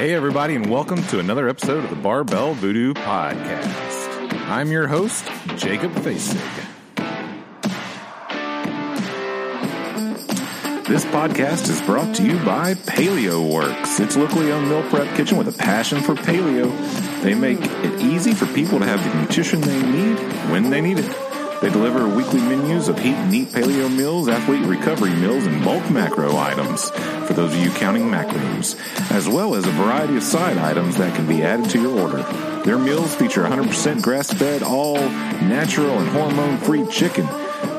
Hey, everybody, and welcome to another episode of the Barbell Voodoo Podcast. I'm your host, Jacob Fasig. This podcast is brought to you by Paleo Works. It's locally owned meal prep kitchen with a passion for paleo. They make it easy for people to have the nutrition they need when they need it. They deliver weekly menus of heat and eat paleo meals, athlete recovery meals, and bulk macro items for those of you counting macros, as well as a variety of side items that can be added to your order. Their meals feature 100% grass fed, all natural and hormone free chicken,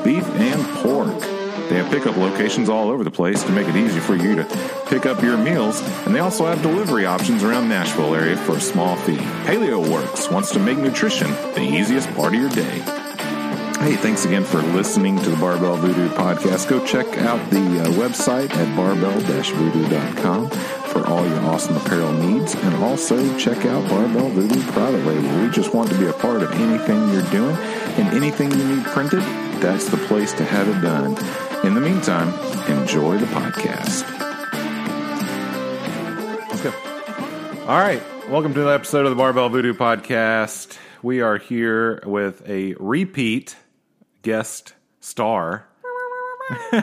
beef, and pork. They have pickup locations all over the place to make it easy for you to pick up your meals, and they also have delivery options around Nashville area for a small fee. Paleo Works wants to make nutrition the easiest part of your day. Hey, thanks again for listening to the Barbell Voodoo podcast. Go check out the uh, website at barbell-voodoo.com for all your awesome apparel needs. And also check out Barbell Voodoo Private Label. We just want to be a part of anything you're doing and anything you need printed, that's the place to have it done. In the meantime, enjoy the podcast. Let's go. All right. Welcome to the episode of the Barbell Voodoo podcast. We are here with a repeat guest star, uh,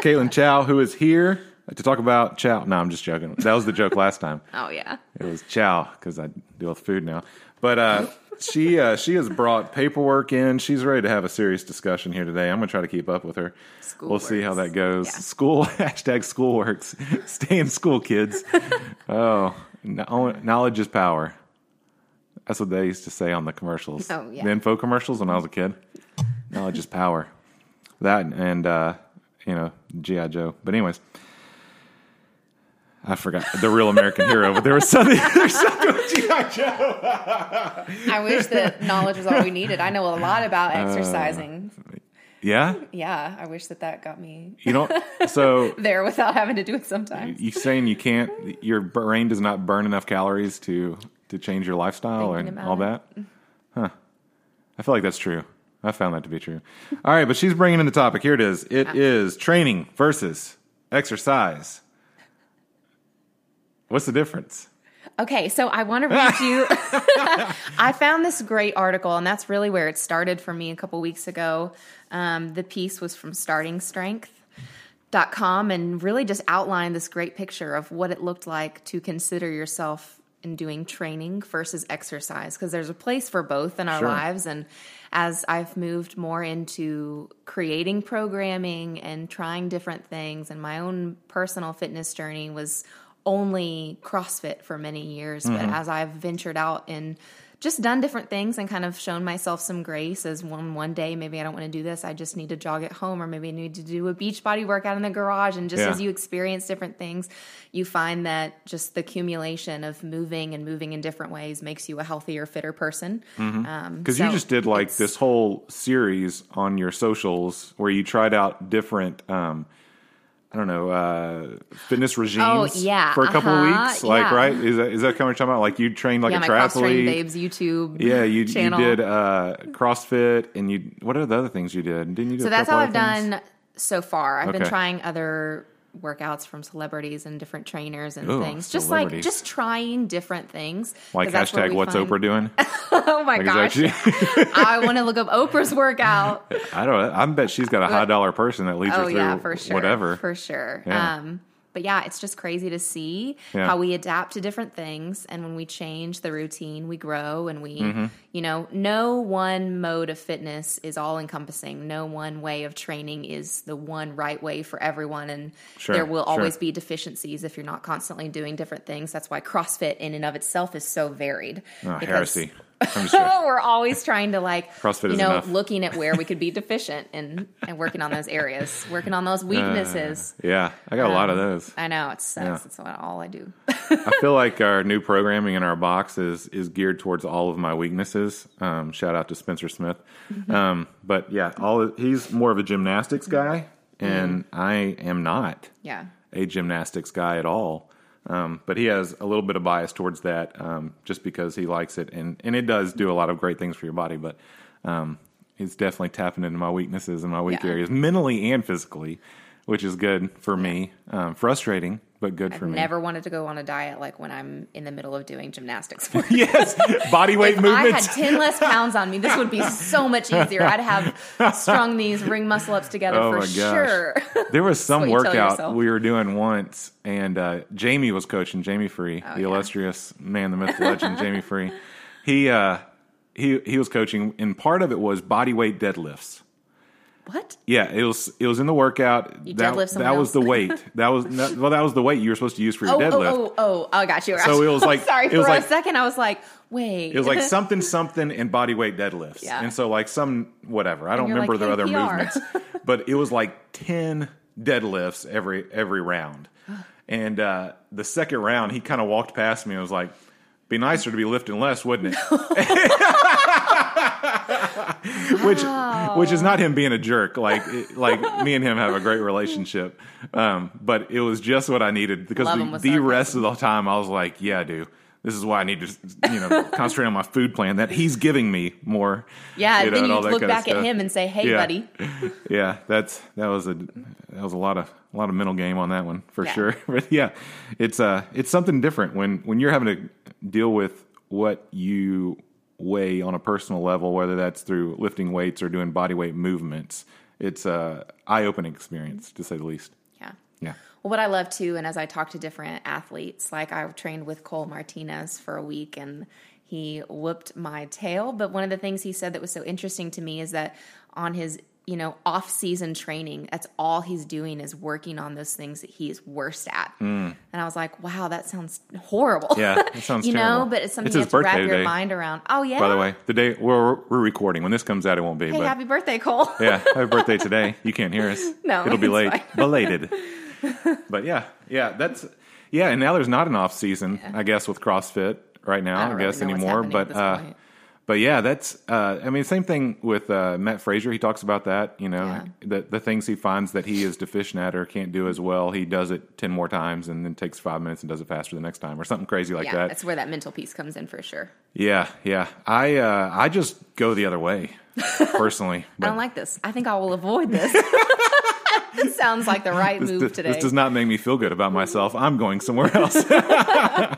Caitlin Chow, who is here to talk about Chow. No, I'm just joking. That was the joke last time. Oh yeah. It was Chow because I deal with food now. But uh, she uh, she has brought paperwork in. She's ready to have a serious discussion here today. I'm going to try to keep up with her. School we'll see how that goes. Yeah. School hashtag school works. Stay in school, kids. oh, kno- knowledge is power. That's what they used to say on the commercials. Oh, yeah. The info commercials when I was a kid. Knowledge is power. That and uh, you know GI Joe. But anyways. I forgot the real American hero, but there was something. There's something with GI Joe. I wish that knowledge was all we needed. I know a lot about Uh, exercising. Yeah, yeah, I wish that that got me you don't. So there without having to do it sometimes. you saying you can't? Your brain does not burn enough calories to to change your lifestyle and all it. that. Huh? I feel like that's true. I found that to be true. All right, but she's bringing in the topic. Here it is. It is training versus exercise. What's the difference? Okay, so I want to read you. I found this great article, and that's really where it started for me a couple weeks ago. Um, the piece was from startingstrength.com and really just outlined this great picture of what it looked like to consider yourself in doing training versus exercise because there's a place for both in our Sure. lives and as I've moved more into creating programming and trying different things and my own personal fitness journey was only CrossFit for many years, but mm-hmm. as I've ventured out and just done different things and kind of shown myself some grace as one one day maybe I don't want to do this, I just need to jog at home or maybe I need to do a beach body workout in the garage and just Yeah. as you experience different things, you find that just the accumulation of moving and moving in different ways makes you a healthier, fitter person. Um, Because so you just did like this whole series on your socials where you tried out different, um, I don't know, uh, fitness regimes. Oh, yeah, for a couple of uh-huh, weeks. Like, yeah. right? Is that is that kind of what you're talking about? Like you trained like yeah, a my cross train triathlete. babes YouTube. Yeah, you you did uh, CrossFit and you. What are the other things you did? Didn't you do? So that's how I've things? done so far. I've been trying other workouts from celebrities and different trainers and Ooh, things. Just like just trying different things. Like hashtag What's find- Oprah doing? Oh my Like, gosh. I want to look up Oprah's workout. I don't. know. I bet she's got a high dollar person that leads her Oh through yeah, for sure. whatever. For sure. Yeah. Um but yeah, it's just crazy to see Yeah. how we adapt to different things and when we change the routine, we grow and we Mm-hmm. you know, no one mode of fitness is all encompassing. No one way of training is the one right way for everyone and Sure, there will sure. always be deficiencies if you're not constantly doing different things. That's why CrossFit in and of itself is so varied. Oh, heresy. We're always trying to like CrossFit you know enough. looking at where we could be deficient and and working on those areas working on those weaknesses Yeah, I got a lot of Um, those. i know it sucks Yeah. that's all i do I feel like our new programming in our box is is geared towards all of my weaknesses. Um, shout out to Spencer Smith. Mm-hmm. Um, but yeah, all he's more of a gymnastics guy, and I am not yeah a gymnastics guy at all. Um, but he has a little bit of bias towards that, um, just because he likes it, and and it does do a lot of great things for your body. But um, he's definitely tapping into my weaknesses and my weak Yeah. areas, mentally and physically, which is good for me. Um, frustrating but good I've for me. never wanted to go on a diet like when I'm in the middle of doing gymnastics. yes, body weight If I had 10 less pounds on me, this would be so much easier. I'd have strung these ring muscle ups together Oh for sure. There was some what you tell workout we were doing once, and uh, Jamie was coaching. Jamie Free, the Oh, yeah. illustrious man, the myth, the legend, Jamie Free. He uh, he he was coaching, and part of it was body weight deadlifts. What? Yeah, it was it was in the workout. You that deadlift that was else? the weight. That was no, well, that was the weight you were supposed to use for your Oh, deadlift. oh, oh, oh, I got you. I got So you. it was like- sorry for was a second. I was like, wait. It was like something something in body weight deadlifts. Yeah. And so like some whatever. I don't remember like, the "Hey, other PR." movements. but it was like 10 deadlifts every every round. And uh, the second round he kind of walked past me and was like be nicer to be lifting less, wouldn't it? which which is not him being a jerk. Like it- like me and him have a great relationship. Um, but it was just what I needed because the, the rest of the time I was like, yeah, dude. This is why I need to, you know, concentrate on my food plan that he's giving me more. yeah, you know, then and you look back at him and say, hey, Yeah. buddy. Yeah, that's that was a that was a lot of a lot of mental game on that one for Yeah. sure. But yeah, it's uh it's something different when when you're having to deal with what you weigh on a personal level, whether that's through lifting weights or doing body weight movements. It's a eye opening experience to say the least. Yeah. Yeah. Well, what I love too, and as I talk to different athletes, like I trained with Cole Martinez for a week and he whooped my tail. But one of the things he said that was so interesting to me is that on his, you know, off season training, that's all he's doing is working on those things that he's worst at. And I was like, wow, that sounds horrible. Mm. Yeah, that sounds terrible. you know, but it's something It's you have to wrap your today. mind around. Oh, yeah. By the way, the day we're we're recording when this comes out, it won't be. Hey, but happy birthday, Cole. yeah, happy birthday today. You can't hear us. No, it'll be late, belated. but yeah, yeah, that's yeah. And now there's not an off season, I guess, with CrossFit right now. I I, really guess anymore. But at this point. but yeah, that's. Uh, I mean, same thing with uh, Mat Fraser. He talks about that. You know, Yeah. the the things he finds that he is deficient at or can't do as well. He does it ten more times and then takes five minutes and does it faster the next time or something crazy like yeah, that. that's where that mental piece comes in for sure. Yeah, yeah. I uh, I just go the other way personally. I don't like this. I think I will avoid this. this sounds like the right this, move today. this does not make me feel good about myself. I'm going somewhere else. I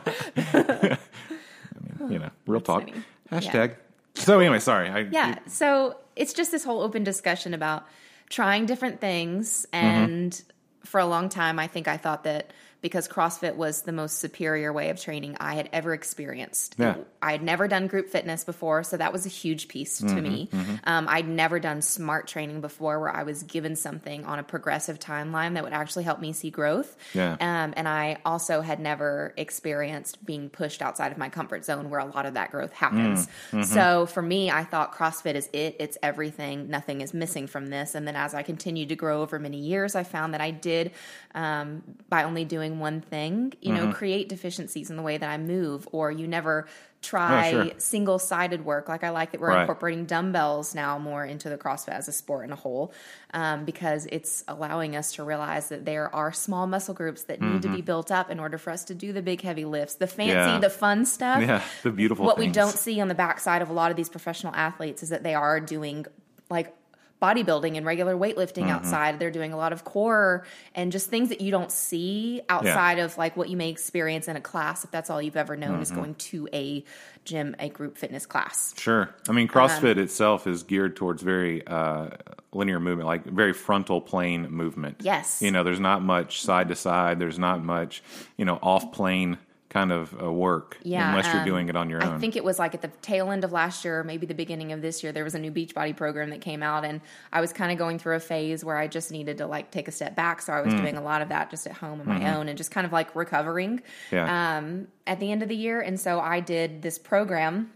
mean, you know, real talk. funny. Hashtag. So anyway, sorry. I, yeah. So it's just this whole open discussion about trying different things. Mm-hmm. And for a long time, I think I thought that because CrossFit was the most superior way of training I had ever experienced. Yeah. I had never done group fitness before, so that was a huge piece to Mm-hmm, me. Um, I'd never done smart training before where I was given something on a progressive timeline that would actually help me see growth. Yeah. Um, and I also had never experienced being pushed outside of my comfort zone where a lot of that growth happens. So for me, I thought CrossFit is it, it's everything, nothing is missing from this. And then as I continued to grow over many years, I found that I did, um, by only doing one thing, you know, create deficiencies in the way that I move, or you never try Oh, sure. single sided work. Like I like that we're Right. incorporating dumbbells now more into the CrossFit as a sport in a whole, um, because it's allowing us to realize that there are small muscle groups that need to be built up in order for us to do the big heavy lifts, the fancy, Mm-hmm. Yeah. the fun stuff. Yeah, the beautiful What we don't see on the backside of a lot of these professional athletes is that they are doing like bodybuilding and regular weightlifting Mm-hmm. outside. They're doing a lot of core and just things that you don't see outside of like what you may experience in a class if that's all you've ever known Mm-hmm. is going to a gym, a group fitness class. Sure. I mean, CrossFit itself is geared towards very uh, linear movement, like very frontal plane movement. Yes. You know, there's not much side to side. There's not much, you know, off plane kind of uh, work Yeah, unless you're um, doing it on your own. I think it was like at the tail end of last year, or maybe the beginning of this year, there was a new Beachbody program that came out, and I was kind of going through a phase where I just needed to like take a step back. So I Mm. was doing a lot of that just at home on my own and just kind of like recovering Mm-hmm. Yeah. um, at the end of the year. And so I did this program.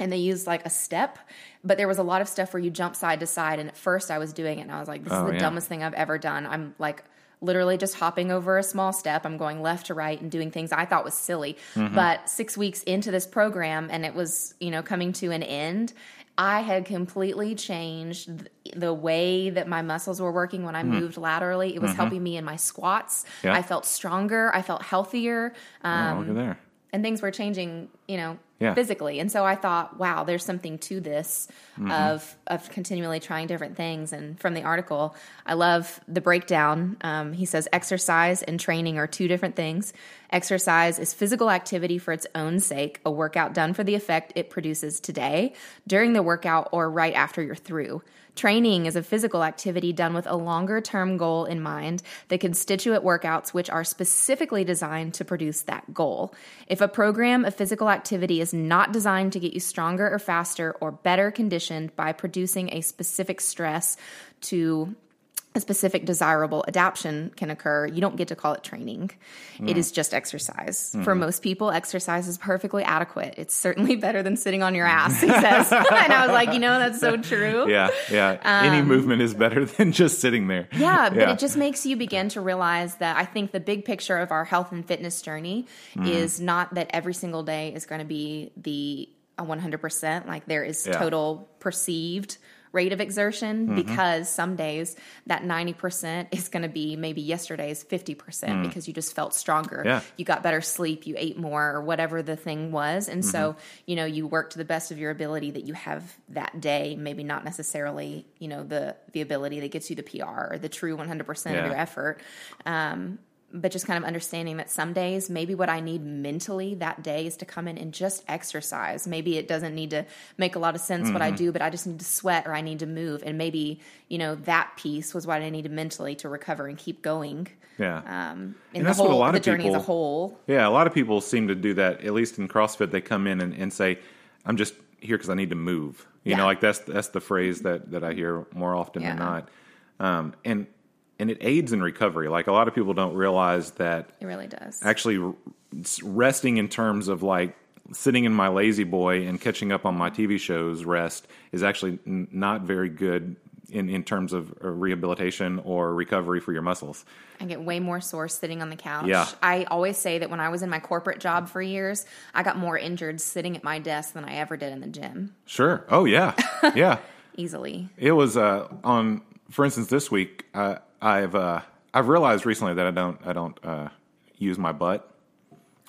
And they used like a step, but there was a lot of stuff where you jump side to side. And at first I was doing it and I was like, this Oh, is the yeah. dumbest thing I've ever done. I'm like literally just hopping over a small step. I'm going left to right and doing things I thought was silly. Mm-hmm. But six weeks into this program and it was, you know, coming to an end, I had completely changed th- the way that my muscles were working when I moved laterally. It was helping me in my squats. Mm-hmm. Yeah. I felt stronger. I felt healthier. oh, Um, look at there. and things were changing, you know, Yeah. physically. And so I thought, wow, there's something to this Mm-hmm. of of continually trying different things. And from the article, I love the breakdown. Um, he says exercise and training are two different things. Exercise is physical activity for its own sake, a workout done for the effect it produces today, during the workout, or right after you're through. Training is a physical activity done with a longer term goal in mind, the constituent workouts which are specifically designed to produce that goal. If a program of physical activity is not designed to get you stronger or faster or better conditioned by producing a specific stress to a specific desirable adaptation can occur, you don't get to call it training. It is just exercise. For most people, exercise is perfectly adequate. It's certainly better than sitting on your ass, he says. and I was like, you know, that's so true. Yeah, yeah. Any movement is better than just sitting there. Um, Yeah, but it just makes you begin to realize that I think the big picture of our health and fitness journey Mm-hmm. is not that every single day is going to be the 100%. Like there is Yeah. total perceived rate of exertion Mm-hmm. because some days that 90% is going to be maybe yesterday's 50% because you just felt stronger. Mm. Yeah. You got better sleep, you ate more or whatever the thing was. And so, Mm-hmm. you know, you work to the best of your ability that you have that day, maybe not necessarily, you know, the the ability that gets you the PR or the true 100% Yeah. of your effort. Um, but just kind of understanding that some days, maybe what I need mentally that day is to come in and just exercise. Maybe it doesn't need to make a lot of sense what I Mm-hmm. do, but I just need to sweat or I need to move. And maybe, you know, that piece was what I needed mentally to recover and keep going Yeah. um, in And the that's what a lot of journey as a people- whole. Yeah, a lot of people seem to do that. At least in CrossFit, they come in and, and say, "I'm just here because I need to move." You Yeah. know, like that's that's the phrase that that I hear more often than not. Um, and and it aids in recovery. Like a lot of people don't realize that It really does. actually resting in terms of like sitting in my lazy boy and catching up on my TV shows rest is actually n- not very good in, in terms of uh, rehabilitation or recovery for your muscles. I get way more sore sitting on the couch. Yeah. I always say that when I was in my corporate job for years, I got more injured sitting at my desk than I ever did in the gym Sure. Oh yeah. Yeah. easily. It was uh, on, for instance, this week. Uh, I've uh, I've realized recently that I don't I don't uh, use my butt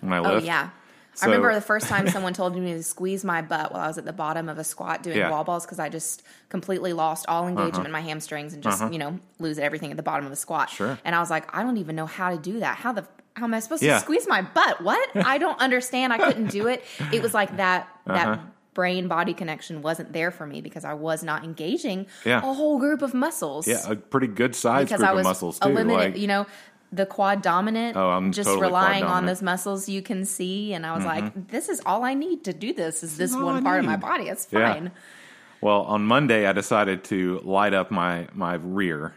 when I Oh yeah. So- I remember the first time someone told me to squeeze my butt while I was at the bottom of a squat doing Yeah. Uh-huh. wall balls because I just completely lost all engagement in my hamstrings and just you know lose everything at the bottom of the squat. Sure. And I was like, I don't even know how to do that. How the how am I supposed Yeah. to squeeze my butt? What? I don't understand. I couldn't do it. It was like that that Uh-huh. Brain body connection wasn't there for me because I was not engaging Yeah. a whole group of muscles. Yeah, a pretty good size because group I was of muscles too. eliminated. like, you know, the quad dominant. Oh, I'm just totally relying on those muscles you can see, and I was like, mm-hmm. this is all I need to do this. Is this all one I part of my body? It's Yeah. fine. Well, on Monday, I decided to light up my my rear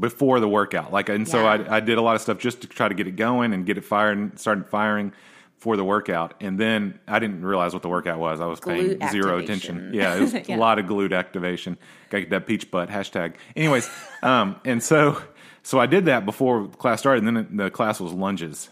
before the workout. Like, and so I, I did a lot of stuff just to try to get it going and get it fired, and started firing for the workout. And then I didn't realize what the workout was. I was paying Glute zero activation. attention. Yeah, it was Yeah. a lot of glute activation. Got that peach butt hashtag. Anyways, um, and so so I did that before class started, and then the class was lunges.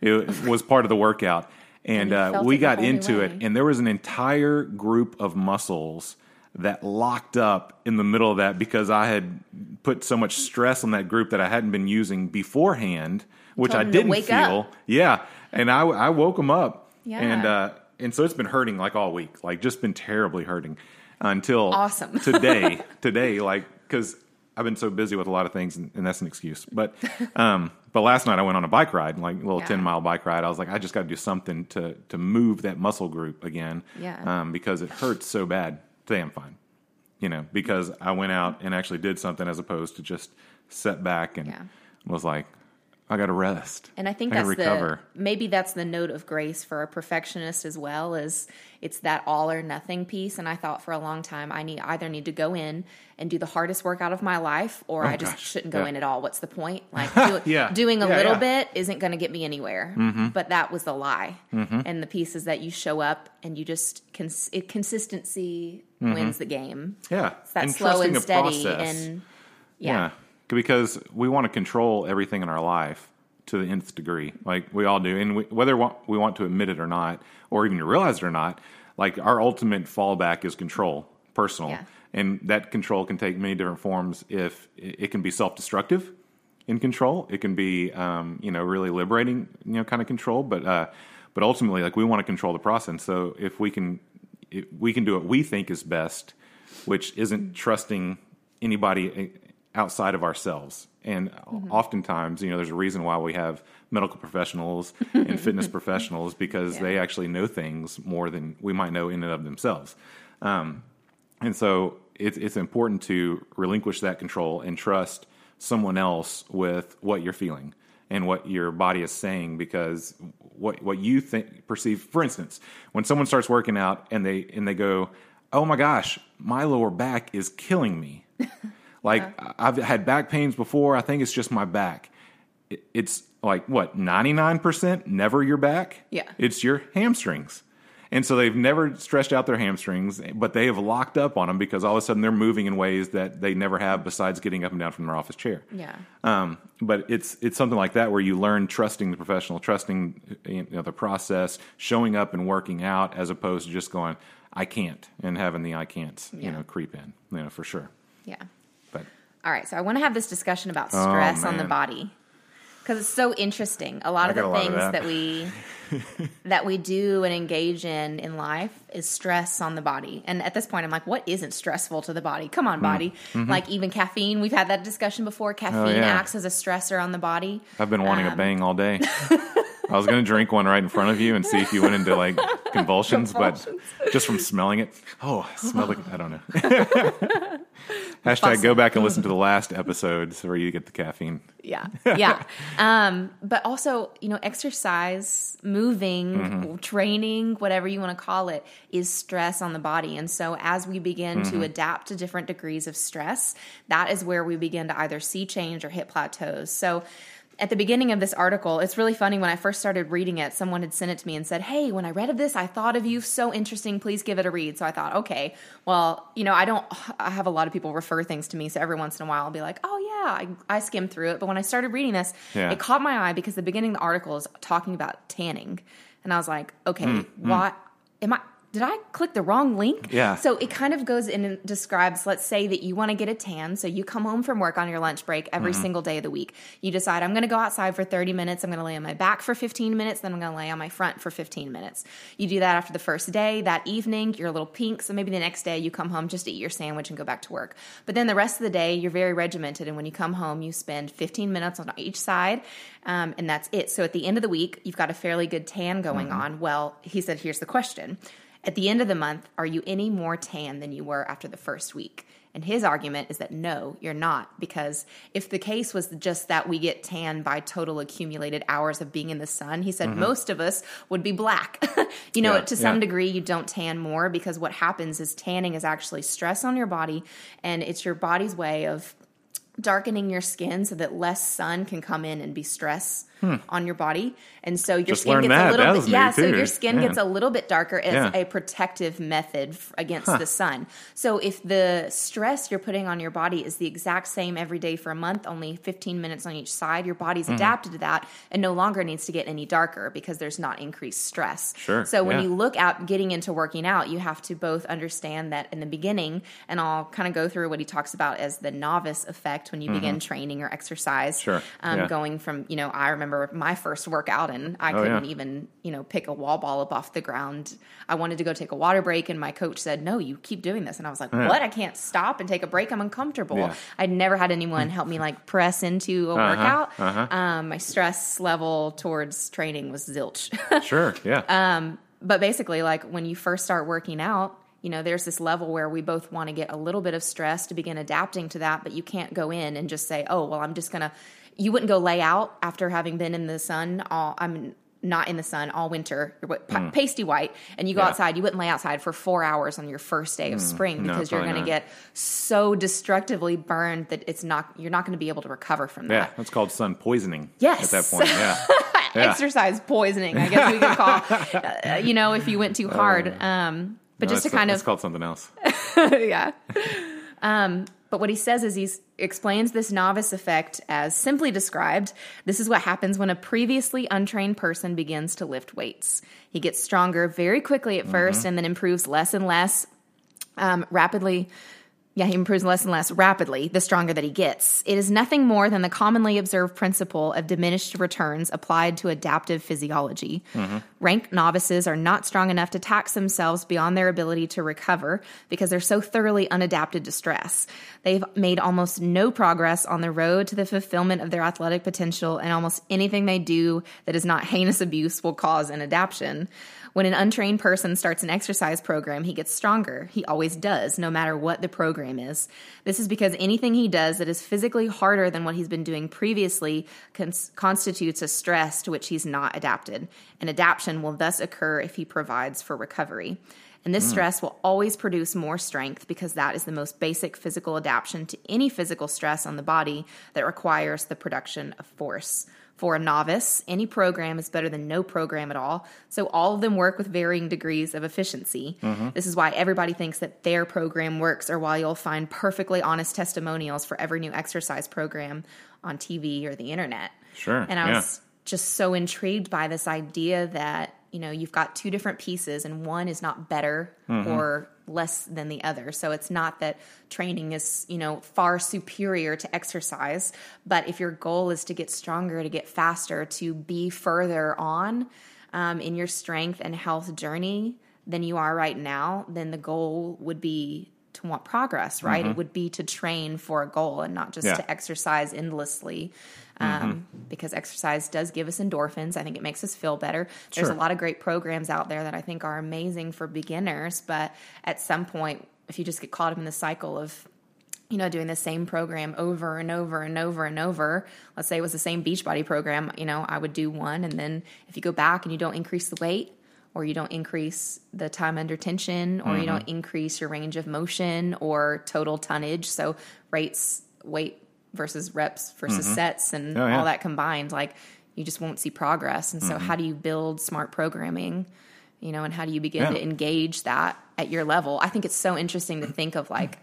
It was part of the workout. And, you uh, we got into way. it, and there was an entire group of muscles that locked up in the middle of that because I had put so much stress on that group that I hadn't been using beforehand, which I didn't feel. up. Yeah, and I, I woke him up, Yeah. and uh, and so it's been hurting like all week, like just been terribly hurting until Awesome. today. Today, like because I've been so busy with a lot of things, and, and that's an excuse. But um, but last night I went on a bike ride, like a little Yeah. ten mile bike ride. I was like, I just got to do something to to move that muscle group again, Yeah. um, because it hurts so bad. Today I'm fine, you know, because I went out and actually did something as opposed to just set back and Yeah. was like, I got to rest, And I think gotta that's recover. the maybe that's the note of grace for a perfectionist as well is it's that all or nothing piece. And I thought for a long time I need either need to go in and do the hardest work out of my life, or oh, I just gosh. shouldn't go Yeah. in at all. What's the point? Like do, Yeah. doing a Yeah, little bit isn't going to get me anywhere. Mm-hmm. But that was the lie. Mm-hmm. And the piece is that you show up and you just cons- it, consistency mm-hmm. wins the game. yeah, It's that and slow and steady process. and Yeah. Because we want to control everything in our life to the nth degree. Like we all do. And we, whether we want to admit it or not, or even realize it or not, like our ultimate fallback is control, personal. Yeah. And that control can take many different forms. If it it can be self destructive in control, it can be, um, you know, really liberating, you know, kind of control. But, uh, but ultimately, like we want to control the process. So if we can, if we can do what we think is best, which isn't trusting anybody outside of ourselves. And mm-hmm. oftentimes, you know, there's a reason why we have medical professionals and fitness professionals because yeah. they actually know things more than we might know in and of themselves. Um, and so it's, it's important to relinquish that control and trust someone else with what you're feeling and what your body is saying because what what you think perceive for instance when someone starts working out and they and they go oh my gosh my lower back is killing me like yeah. I've had back pains before. I think it's just my back. It's like what ninety nine percent never your back. Yeah, it's your hamstrings. And so they've never stretched out their hamstrings, but they have locked up on them because all of a sudden they're moving in ways that they never have besides getting up and down from their office chair. Yeah. Um, but it's it's something like that where you learn trusting the professional, trusting you know, the process, showing up and working out as opposed to just going, I can't, and having the I can't, yeah. you know, creep in, you know, for sure. Yeah. All right, so I want to have this discussion about oh, stress oh, on the body because it's so interesting. A lot I of the things of that. that. we that we do and engage in in life is stress on the body. And at this point, I'm like, what isn't stressful to the body? Come on, mm. body. Mm-hmm. Like even caffeine. We've had that discussion before. Caffeine oh, yeah. acts as a stressor on the body. I've been wanting um, a bang all day. I was going to drink one right in front of you and see if you went into like convulsions, convulsions. but just from smelling it, oh, smelled like I don't know. Hashtag go back and listen to the last episodes where you get the caffeine. Yeah, yeah. um, but also, you know, exercise, moving, mm-hmm. training, whatever you want to call it, is stress on the body. And so, as we begin mm-hmm. to adapt to different degrees of stress, that is where we begin to either see change or hit plateaus. So at the beginning of this article, it's really funny. When I first started reading it, someone had sent it to me and said, Hey, when I read of this, I thought of you. So interesting. Please give it a read. So I thought, okay, well, you know, I don't, I have a lot of people refer things to me. So every once in a while, I'll be like, oh, yeah, I, I skim through it. But when I started reading this, yeah. it caught my eye because the beginning of the article is talking about tanning. And I was like, okay, mm, what? Mm. Am I did I click the wrong link? Yeah. So it kind of goes in and describes, let's say that you want to get a tan. So you come home from work on your lunch break every mm-hmm. single day of the week. You decide, I'm going to go outside for 30 minutes. I'm going to lay on my back for 15 minutes. Then I'm going to lay on my front for 15 minutes. You do that after the first day. That evening, you're a little pink. So maybe the next day you come home just to eat your sandwich and go back to work. But then the rest of the day, you're very regimented. And when you come home, you spend 15 minutes on each side. Um, and that's it. So at the end of the week, you've got a fairly good tan going mm-hmm. on. Well, he said, here's the question at the end of the month, are you any more tan than you were after the first week? And his argument is that no, you're not, because if the case was just that we get tan by total accumulated hours of being in the sun, he said mm-hmm. most of us would be black. you know, yeah, to some yeah. degree, you don't tan more because what happens is tanning is actually stress on your body, and it's your body's way of darkening your skin so that less sun can come in and be stress hmm. on your body, and so your Just skin gets that. a little that bit yeah. So your skin gets a little bit darker as yeah. a protective method against huh. the sun. So if the stress you're putting on your body is the exact same every day for a month, only 15 minutes on each side, your body's mm-hmm. adapted to that and no longer needs to get any darker because there's not increased stress. Sure. So when yeah. you look at getting into working out, you have to both understand that in the beginning, and I'll kind of go through what he talks about as the novice effect when you mm-hmm. begin training or exercise. Sure. Um, yeah. Going from you know, I remember my first workout and I oh, couldn't yeah. even, you know, pick a wall ball up off the ground. I wanted to go take a water break and my coach said, "No, you keep doing this." And I was like, yeah. "What? I can't stop and take a break. I'm uncomfortable." I'd never had anyone help me like press into a uh-huh, workout. Uh-huh. Um, my stress level towards training was zilch. sure, yeah. Um, but basically like when you first start working out, you know, there's this level where we both want to get a little bit of stress to begin adapting to that, but you can't go in and just say, "Oh, well, I'm just going to you wouldn't go lay out after having been in the sun all I'm not in the sun all winter, you're mm. pasty white, and you go yeah. outside, you wouldn't lay outside for four hours on your first day of mm. spring because no, you're going to get so destructively burned that it's not you're not going to be able to recover from that. Yeah, that's called sun poisoning. Yes, at that point, yeah. yeah. Exercise poisoning, I guess we could call. uh, you know, if you went too hard. Uh, um, but no, just to kind of, it's called something else. yeah. Um, but what he says is he explains this novice effect as simply described this is what happens when a previously untrained person begins to lift weights. He gets stronger very quickly at 1st mm-hmm. and then improves less and less um, rapidly yeah, he improves less and less rapidly the stronger that he gets. It is nothing more than the commonly observed principle of diminished returns applied to adaptive physiology. Mm-hmm. Rank novices are not strong enough to tax themselves beyond their ability to recover because they're so thoroughly unadapted to stress. They've made almost no progress on the road to the fulfillment of their athletic potential, and almost anything they do that is not heinous abuse will cause an adaptation. When an untrained person starts an exercise program, he gets stronger. He always does, no matter what the program is. This is because anything he does that is physically harder than what he's been doing previously cons- constitutes a stress to which he's not adapted. An adaptation will thus occur if he provides for recovery. And this mm. stress will always produce more strength because that is the most basic physical adaptation to any physical stress on the body that requires the production of force. For a novice, any program is better than no program at all. So all of them work with varying degrees of efficiency. Mm-hmm. This is why everybody thinks that their program works, or why you'll find perfectly honest testimonials for every new exercise program on TV or the internet. Sure. And I yeah. was just so intrigued by this idea that you know you've got two different pieces and one is not better mm-hmm. or less than the other. So it's not that training is you know far superior to exercise but if your goal is to get stronger to get faster to be further on um, in your strength and health journey than you are right now then the goal would be to want progress right mm-hmm. it would be to train for a goal and not just yeah. to exercise endlessly um, mm-hmm. because exercise does give us endorphins. I think it makes us feel better. There's a lot of great programs out there that I think are amazing for beginners, but at some point, if you just get caught up in the cycle of you know, doing the same program over and over and over and over. Let's say it was the same Beachbody program, you know, I would do one. And then if you go back and you don't increase the weight, or you don't increase the time under tension, or mm-hmm. you don't increase your range of motion or total tonnage. So, rates, weight versus reps versus mm-hmm. sets and oh, yeah. all that combined, like you just won't see progress. And so, mm-hmm. how do you build smart programming? You know, and how do you begin yeah. to engage that at your level? I think it's so interesting to think of like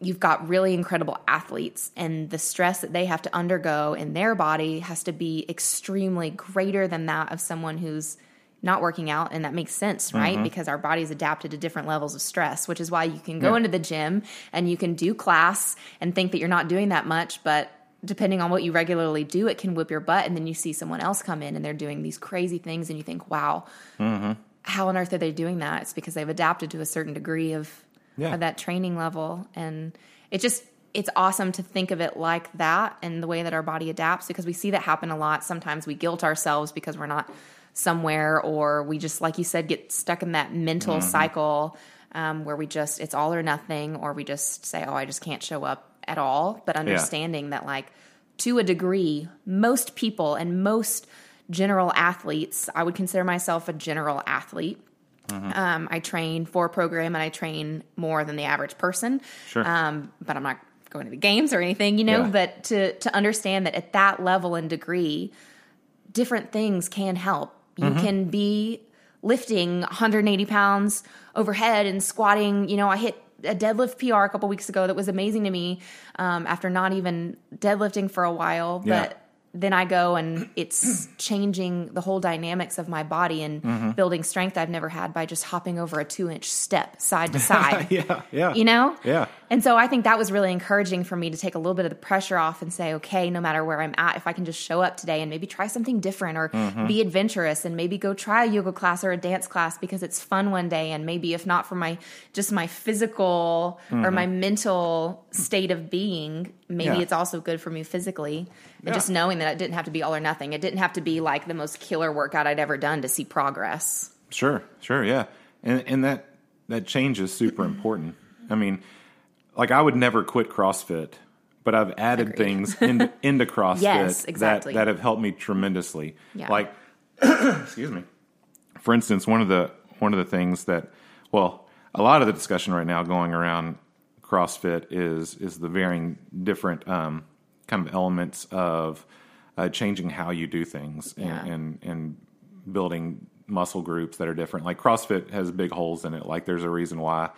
you've got really incredible athletes and the stress that they have to undergo in their body has to be extremely greater than that of someone who's not working out and that makes sense right mm-hmm. because our body's adapted to different levels of stress which is why you can go yeah. into the gym and you can do class and think that you're not doing that much but depending on what you regularly do it can whip your butt and then you see someone else come in and they're doing these crazy things and you think wow mm-hmm. how on earth are they doing that it's because they've adapted to a certain degree of, yeah. of that training level and it just it's awesome to think of it like that and the way that our body adapts because we see that happen a lot sometimes we guilt ourselves because we're not somewhere, or we just, like you said, get stuck in that mental mm-hmm. cycle um, where we just, it's all or nothing, or we just say, oh, I just can't show up at all. But understanding yeah. that, like, to a degree, most people and most general athletes, I would consider myself a general athlete. Mm-hmm. Um, I train for a program and I train more than the average person. Sure. Um, but I'm not going to the games or anything, you know. Yeah. But to to understand that at that level and degree, different things can help. You mm-hmm. can be lifting 180 pounds overhead and squatting. You know, I hit a deadlift PR a couple weeks ago that was amazing to me um, after not even deadlifting for a while. Yeah. But then I go and it's changing the whole dynamics of my body and mm-hmm. building strength I've never had by just hopping over a two inch step side to side. yeah, yeah. You know? Yeah. And so I think that was really encouraging for me to take a little bit of the pressure off and say, okay, no matter where I'm at, if I can just show up today and maybe try something different or mm-hmm. be adventurous and maybe go try a yoga class or a dance class because it's fun one day. And maybe if not for my just my physical mm-hmm. or my mental state of being, maybe yeah. it's also good for me physically. And yeah. just knowing that it didn't have to be all or nothing. It didn't have to be like the most killer workout I'd ever done to see progress. Sure, sure, yeah. And and that that change is super important. I mean, like I would never quit CrossFit, but I've added Agreed. things into, into CrossFit yes, exactly. that, that have helped me tremendously. Yeah. Like excuse me. For instance, one of the one of the things that well, a lot of the discussion right now going around CrossFit is is the varying different um, kind of elements of uh, changing how you do things yeah. and, and, and building muscle groups that are different. Like CrossFit has big holes in it. Like there's a reason why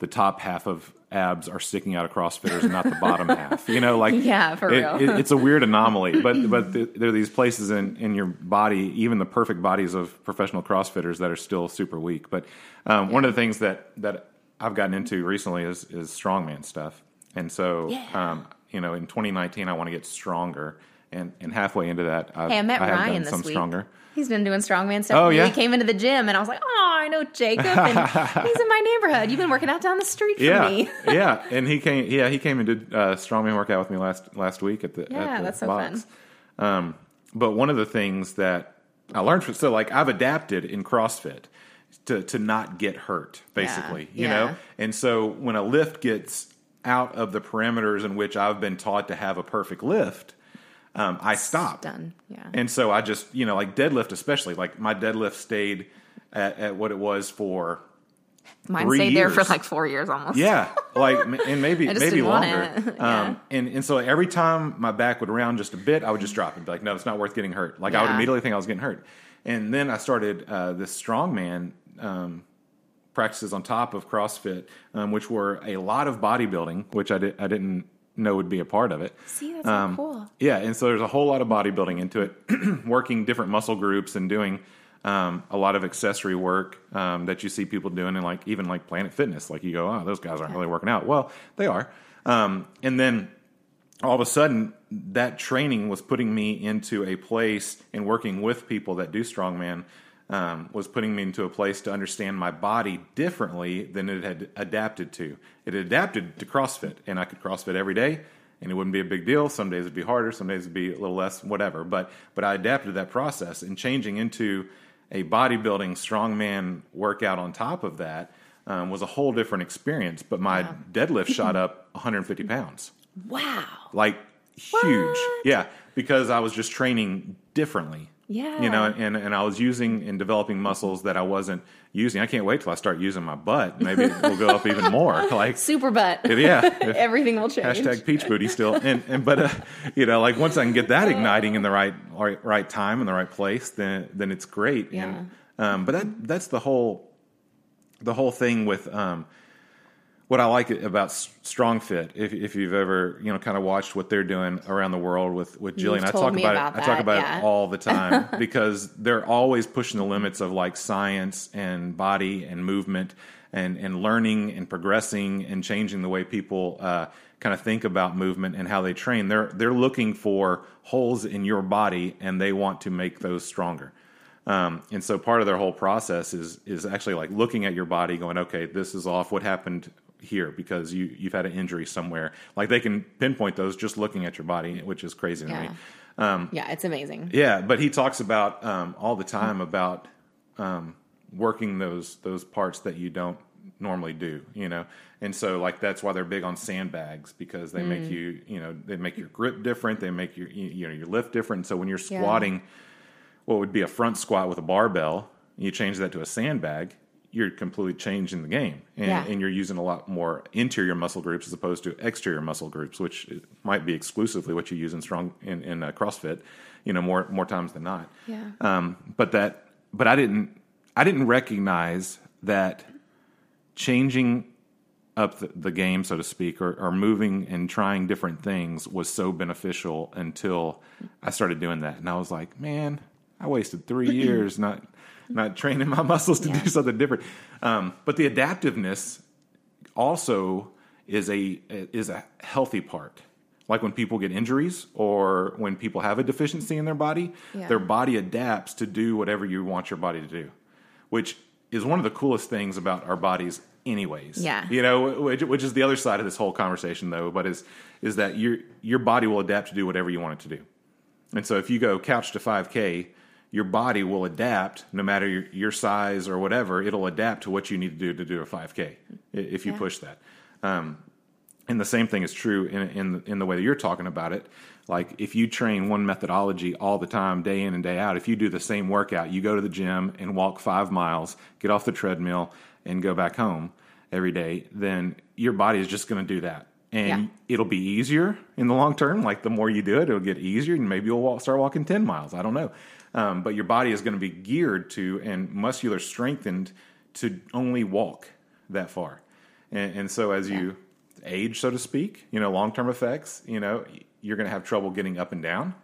the top half of abs are sticking out of CrossFitters and not the bottom half. You know, like yeah, for it, real. It, it's a weird anomaly, but but the, there are these places in in your body, even the perfect bodies of professional CrossFitters that are still super weak. But um, yeah. one of the things that that I've gotten into recently is is strongman stuff, and so Yeah. um, you know, in 2019, I want to get stronger, and and halfway into that, I've, Hey, I met I Ryan this some week. stronger. He's been doing strongman stuff. Oh, yeah? He came into the gym and I was like, oh, know Jacob. And he's in my neighborhood. You've been working out down the street from Yeah, me. yeah, and he came. Yeah, he came and did uh, strongman workout with me last last week at the Yeah, at the that's so box. Um, but one of the things that I learned from so like I've adapted in CrossFit to to not get hurt, basically, you yeah. know. And so when a lift gets out of the parameters in which I've been taught to have a perfect lift, um, I stop. Done. Yeah. And so I just, you know, like deadlift, especially, like my deadlift stayed at, at what it was for Mine three stayed there for like four years almost. yeah, like and maybe maybe longer. Yeah. Um, and and so every time my back would round just a bit, I would just drop and be like, no, it's not worth getting hurt. Like I would immediately think I was getting hurt. And then I started uh, this strongman um, practices on top of CrossFit, um, which were a lot of bodybuilding, which I did I didn't know would be a part of it. See, that's Um, cool. Yeah, and so there's a whole lot of bodybuilding into it, working different muscle groups and doing um, a lot of accessory work um, that you see people doing, and like even like Planet Fitness. Like you go, oh, those guys aren't really working out. Well, they are. Um, and then all of a sudden, that training was putting me into a place and working with people that do strongman. Um, was putting me into a place to understand my body differently than it had adapted to. It adapted to CrossFit, and I could CrossFit every day, and it wouldn't be a big deal. Some days it'd be harder, some days it'd be a little less, whatever. But but I adapted to that process and changing into a bodybuilding strongman workout on top of that um, was a whole different experience. But my deadlift shot up 150 pounds Wow. like huge. Yeah, because I was just training differently. Yeah. You know, and, and I was using and developing muscles that I wasn't using. I can't wait till I start using my butt. Maybe it will go up even more. Like, Super butt. yeah. Everything will change. Hashtag peach booty still. And, and but, uh, you know, like once I can get that igniting in the right, right, right time in the right place, then, then it's great. And, um, but that, that's the whole, the whole thing with, um, what I like about Strong Fit, if, if you've ever you know kind of watched what they're doing around the world with with Julien, I talk about, about it. I talk about yeah. it all the time because they're always pushing the limits of like science and body and movement and and learning and progressing and changing the way people uh, kind of think about movement and how they train. They're they're looking for holes in your body and they want to make those stronger. Um, and so part of their whole process is is actually like looking at your body, going, okay, this is off. What happened here? Because you you've had an injury somewhere. Like they can pinpoint those just looking at your body, which is crazy to Yeah. me. Um, yeah, it's amazing. Yeah, but he talks about um, all the time about um, working those those parts that you don't normally do, you know. And so like that's why they're big on sandbags because they make you, you know, they make your grip different, they make your you know your lift different. So when you're Yeah. squatting what would be a front squat with a barbell, you change that to a sandbag, you're completely changing the game. And, Yeah. and you're using a lot more interior muscle groups as opposed to exterior muscle groups, which might be exclusively what you use in strong in, in uh, CrossFit, you know, more more times than not. Yeah. Um, but that, but I didn't, I didn't recognize that changing up the, the game, so to speak, or, or moving and trying different things was so beneficial until I started doing that, and I was like, man, I wasted three years not not training my muscles to Yeah. do something different. Um, but the adaptiveness also is a is a healthy part. Like when people get injuries or when people have a deficiency in their body, Yeah. their body adapts to do whatever you want your body to do, which is one of the coolest things about our bodies anyways. Yeah. You know, which, which is the other side of this whole conversation though, but is is that your your body will adapt to do whatever you want it to do. And so if you go couch to 5K, your body will adapt no matter your, your size or whatever, it'll adapt to what you need to do to do a 5k if you Yeah. push that. Um, and the same thing is true in, in, in the way that you're talking about it. Like if you train one methodology all the time, day in and day out, if you do the same workout, you go to the gym and walk five miles, get off the treadmill, and go back home every day, then your body is just going to do that. And Yeah. it'll be easier in the long term. Like the more you do it, it'll get easier, and maybe you'll walk, start walking ten miles. I don't know, um, but your body is going to be geared to and muscular strengthened to only walk that far. And, and so as you age, so to speak, you know, long term effects, you know, you're going to have trouble getting up and down.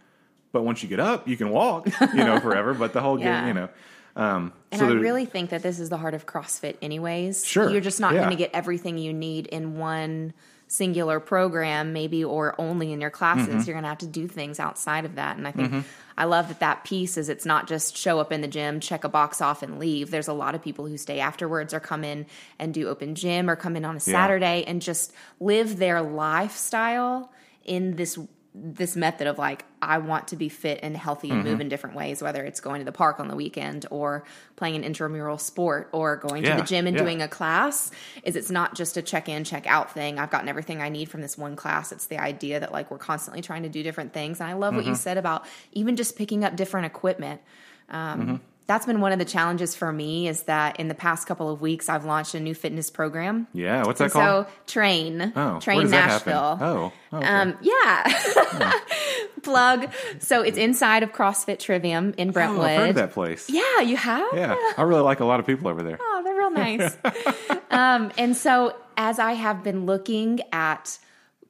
But once you get up, you can walk, you know, forever. But the whole Yeah. game, you know. Um, And so I really think that this is the heart of CrossFit, anyways. Sure, You're just not yeah. going to get everything you need in one singular program, maybe, or only in your classes. Mm-hmm. You're going to have to do things outside of that. And I think I love that that piece is it's not just show up in the gym, check a box off, and leave. There's a lot of people who stay afterwards or come in and do open gym or come in on a Saturday and just live their lifestyle in this this method of like I want to be fit and healthy and Mm-hmm. move in different ways, whether it's going to the park on the weekend or playing an intramural sport or going Yeah, to the gym and yeah. doing a class. Is it's not just a check in, check out thing. I've gotten everything I need from this one class. It's the idea that like we're constantly trying to do different things. And I love Mm-hmm. what you said about even just picking up different equipment. Um, Mm-hmm. That's been one of the challenges for me is that in the past couple of weeks I've launched a new fitness program. yeah, what's that And called? so train, oh, train Nashville. Oh, oh, okay. Um, yeah. Plug. So it's inside of CrossFit Trivium in oh, Brentwood. I've heard of that place. Yeah, you have? Yeah, I really like a lot of people over there. Oh, they're real nice. um, and so as I have been looking at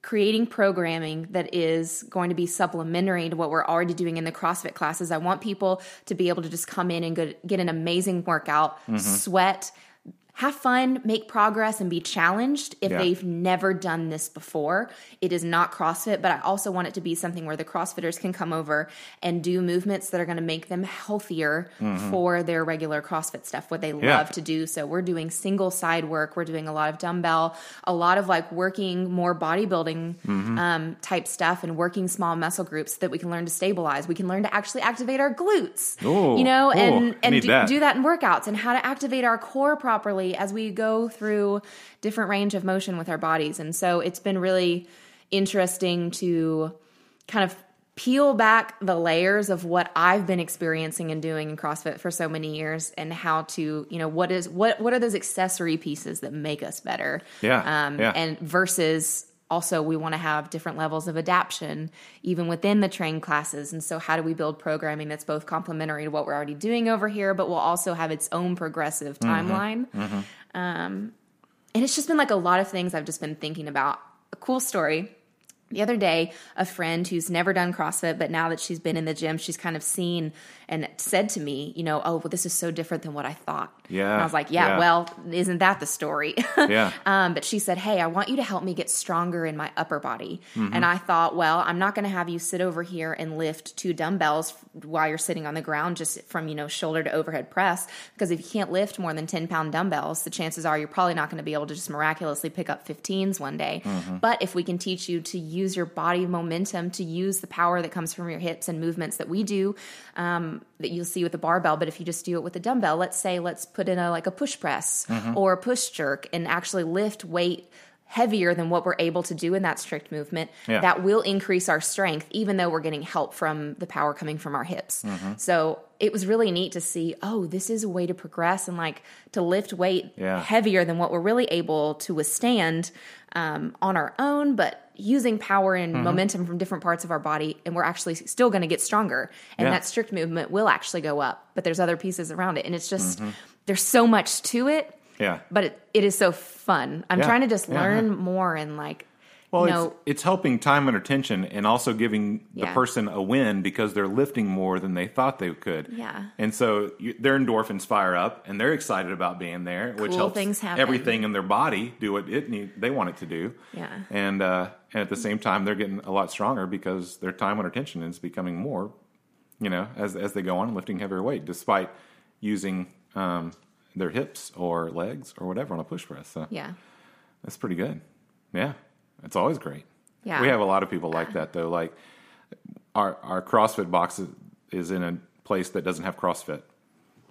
creating programming that is going to be supplementary to what we're already doing in the CrossFit classes, I want people to be able to just come in and get, get an amazing workout, Mm-hmm. sweat, have fun, make progress, and be challenged if Yeah. they've never done this before. It is not CrossFit, but I also want it to be something where the CrossFitters can come over and do movements that are going to make them healthier for their regular CrossFit stuff, what they Mm-hmm. Yeah. love to do. So we're doing single side work. We're doing a lot of dumbbell, a lot of like working more bodybuilding Mm-hmm. um, type stuff and working small muscle groups so that we can learn to stabilize. We can learn to actually activate our glutes, Ooh, you know, and, and do, that. do that in workouts and how to activate our core properly as we go through different range of motion with our bodies. And so it's been really interesting to kind of peel back the layers of what I've been experiencing and doing in CrossFit for so many years and how to, you know, what is what what are those accessory pieces that make us better? Yeah, Um yeah. and versus also we want to have different levels of adaption even within the train classes and so how do we build programming that's both complementary to what we're already doing over here but will also have its own progressive Mm-hmm. timeline Um, and it's just been like a lot of things I've just been thinking about. A cool story. The other day, a friend who's never done CrossFit, but now that she's been in the gym, she's kind of seen and said to me, you know, oh, well, this is so different than what I thought. Yeah, And I was like, yeah, yeah. well, isn't that the story? Yeah. um, but she said, hey, I want you to help me get stronger in my upper body. Mm-hmm. And I thought, well, I'm not going to have you sit over here and lift two dumbbells while you're sitting on the ground, just from, you know, shoulder to overhead press. Because if you can't lift more than 10 pound dumbbells, the chances are you're probably not going to be able to just miraculously pick up 15s one day. Mm-hmm. But if we can teach you to use your body momentum, to use the power that comes from your hips and movements that we do, um, that you'll see with a barbell. But if you just do it with a dumbbell, let's say, let's put in a like a push press Mm-hmm. or a push jerk and actually lift weight heavier than what we're able to do in that strict movement Yeah. that will increase our strength even though we're getting help from the power coming from our hips Mm-hmm. so it was really neat to see oh this is a way to progress and like to lift weight Yeah. heavier than what we're really able to withstand um, on our own but using power and Mm-hmm. momentum from different parts of our body and we're actually still going to get stronger and Yeah. that strict movement will actually go up but there's other pieces around it and it's just Mm-hmm. there's so much to it Yeah. but it, it is so fun. I'm Yeah. trying to just Yeah, learn more and like, Well, you know, it's, it's helping time under tension and also giving the person a win because they're lifting more than they thought they could. Yeah. And so you, their endorphins fire up and they're excited about being there, which helps everything in their body do what it need, they want it to do. Yeah. And, uh, and at the same time, they're getting a lot stronger because their time under tension is becoming more, you know, as, as they go on lifting heavier weight, despite using um, their hips or legs or whatever on a push press. So yeah, that's pretty good. Yeah. It's always great. Yeah. We have a lot of people like that though. Like our our CrossFit box is, is in a place that doesn't have CrossFit.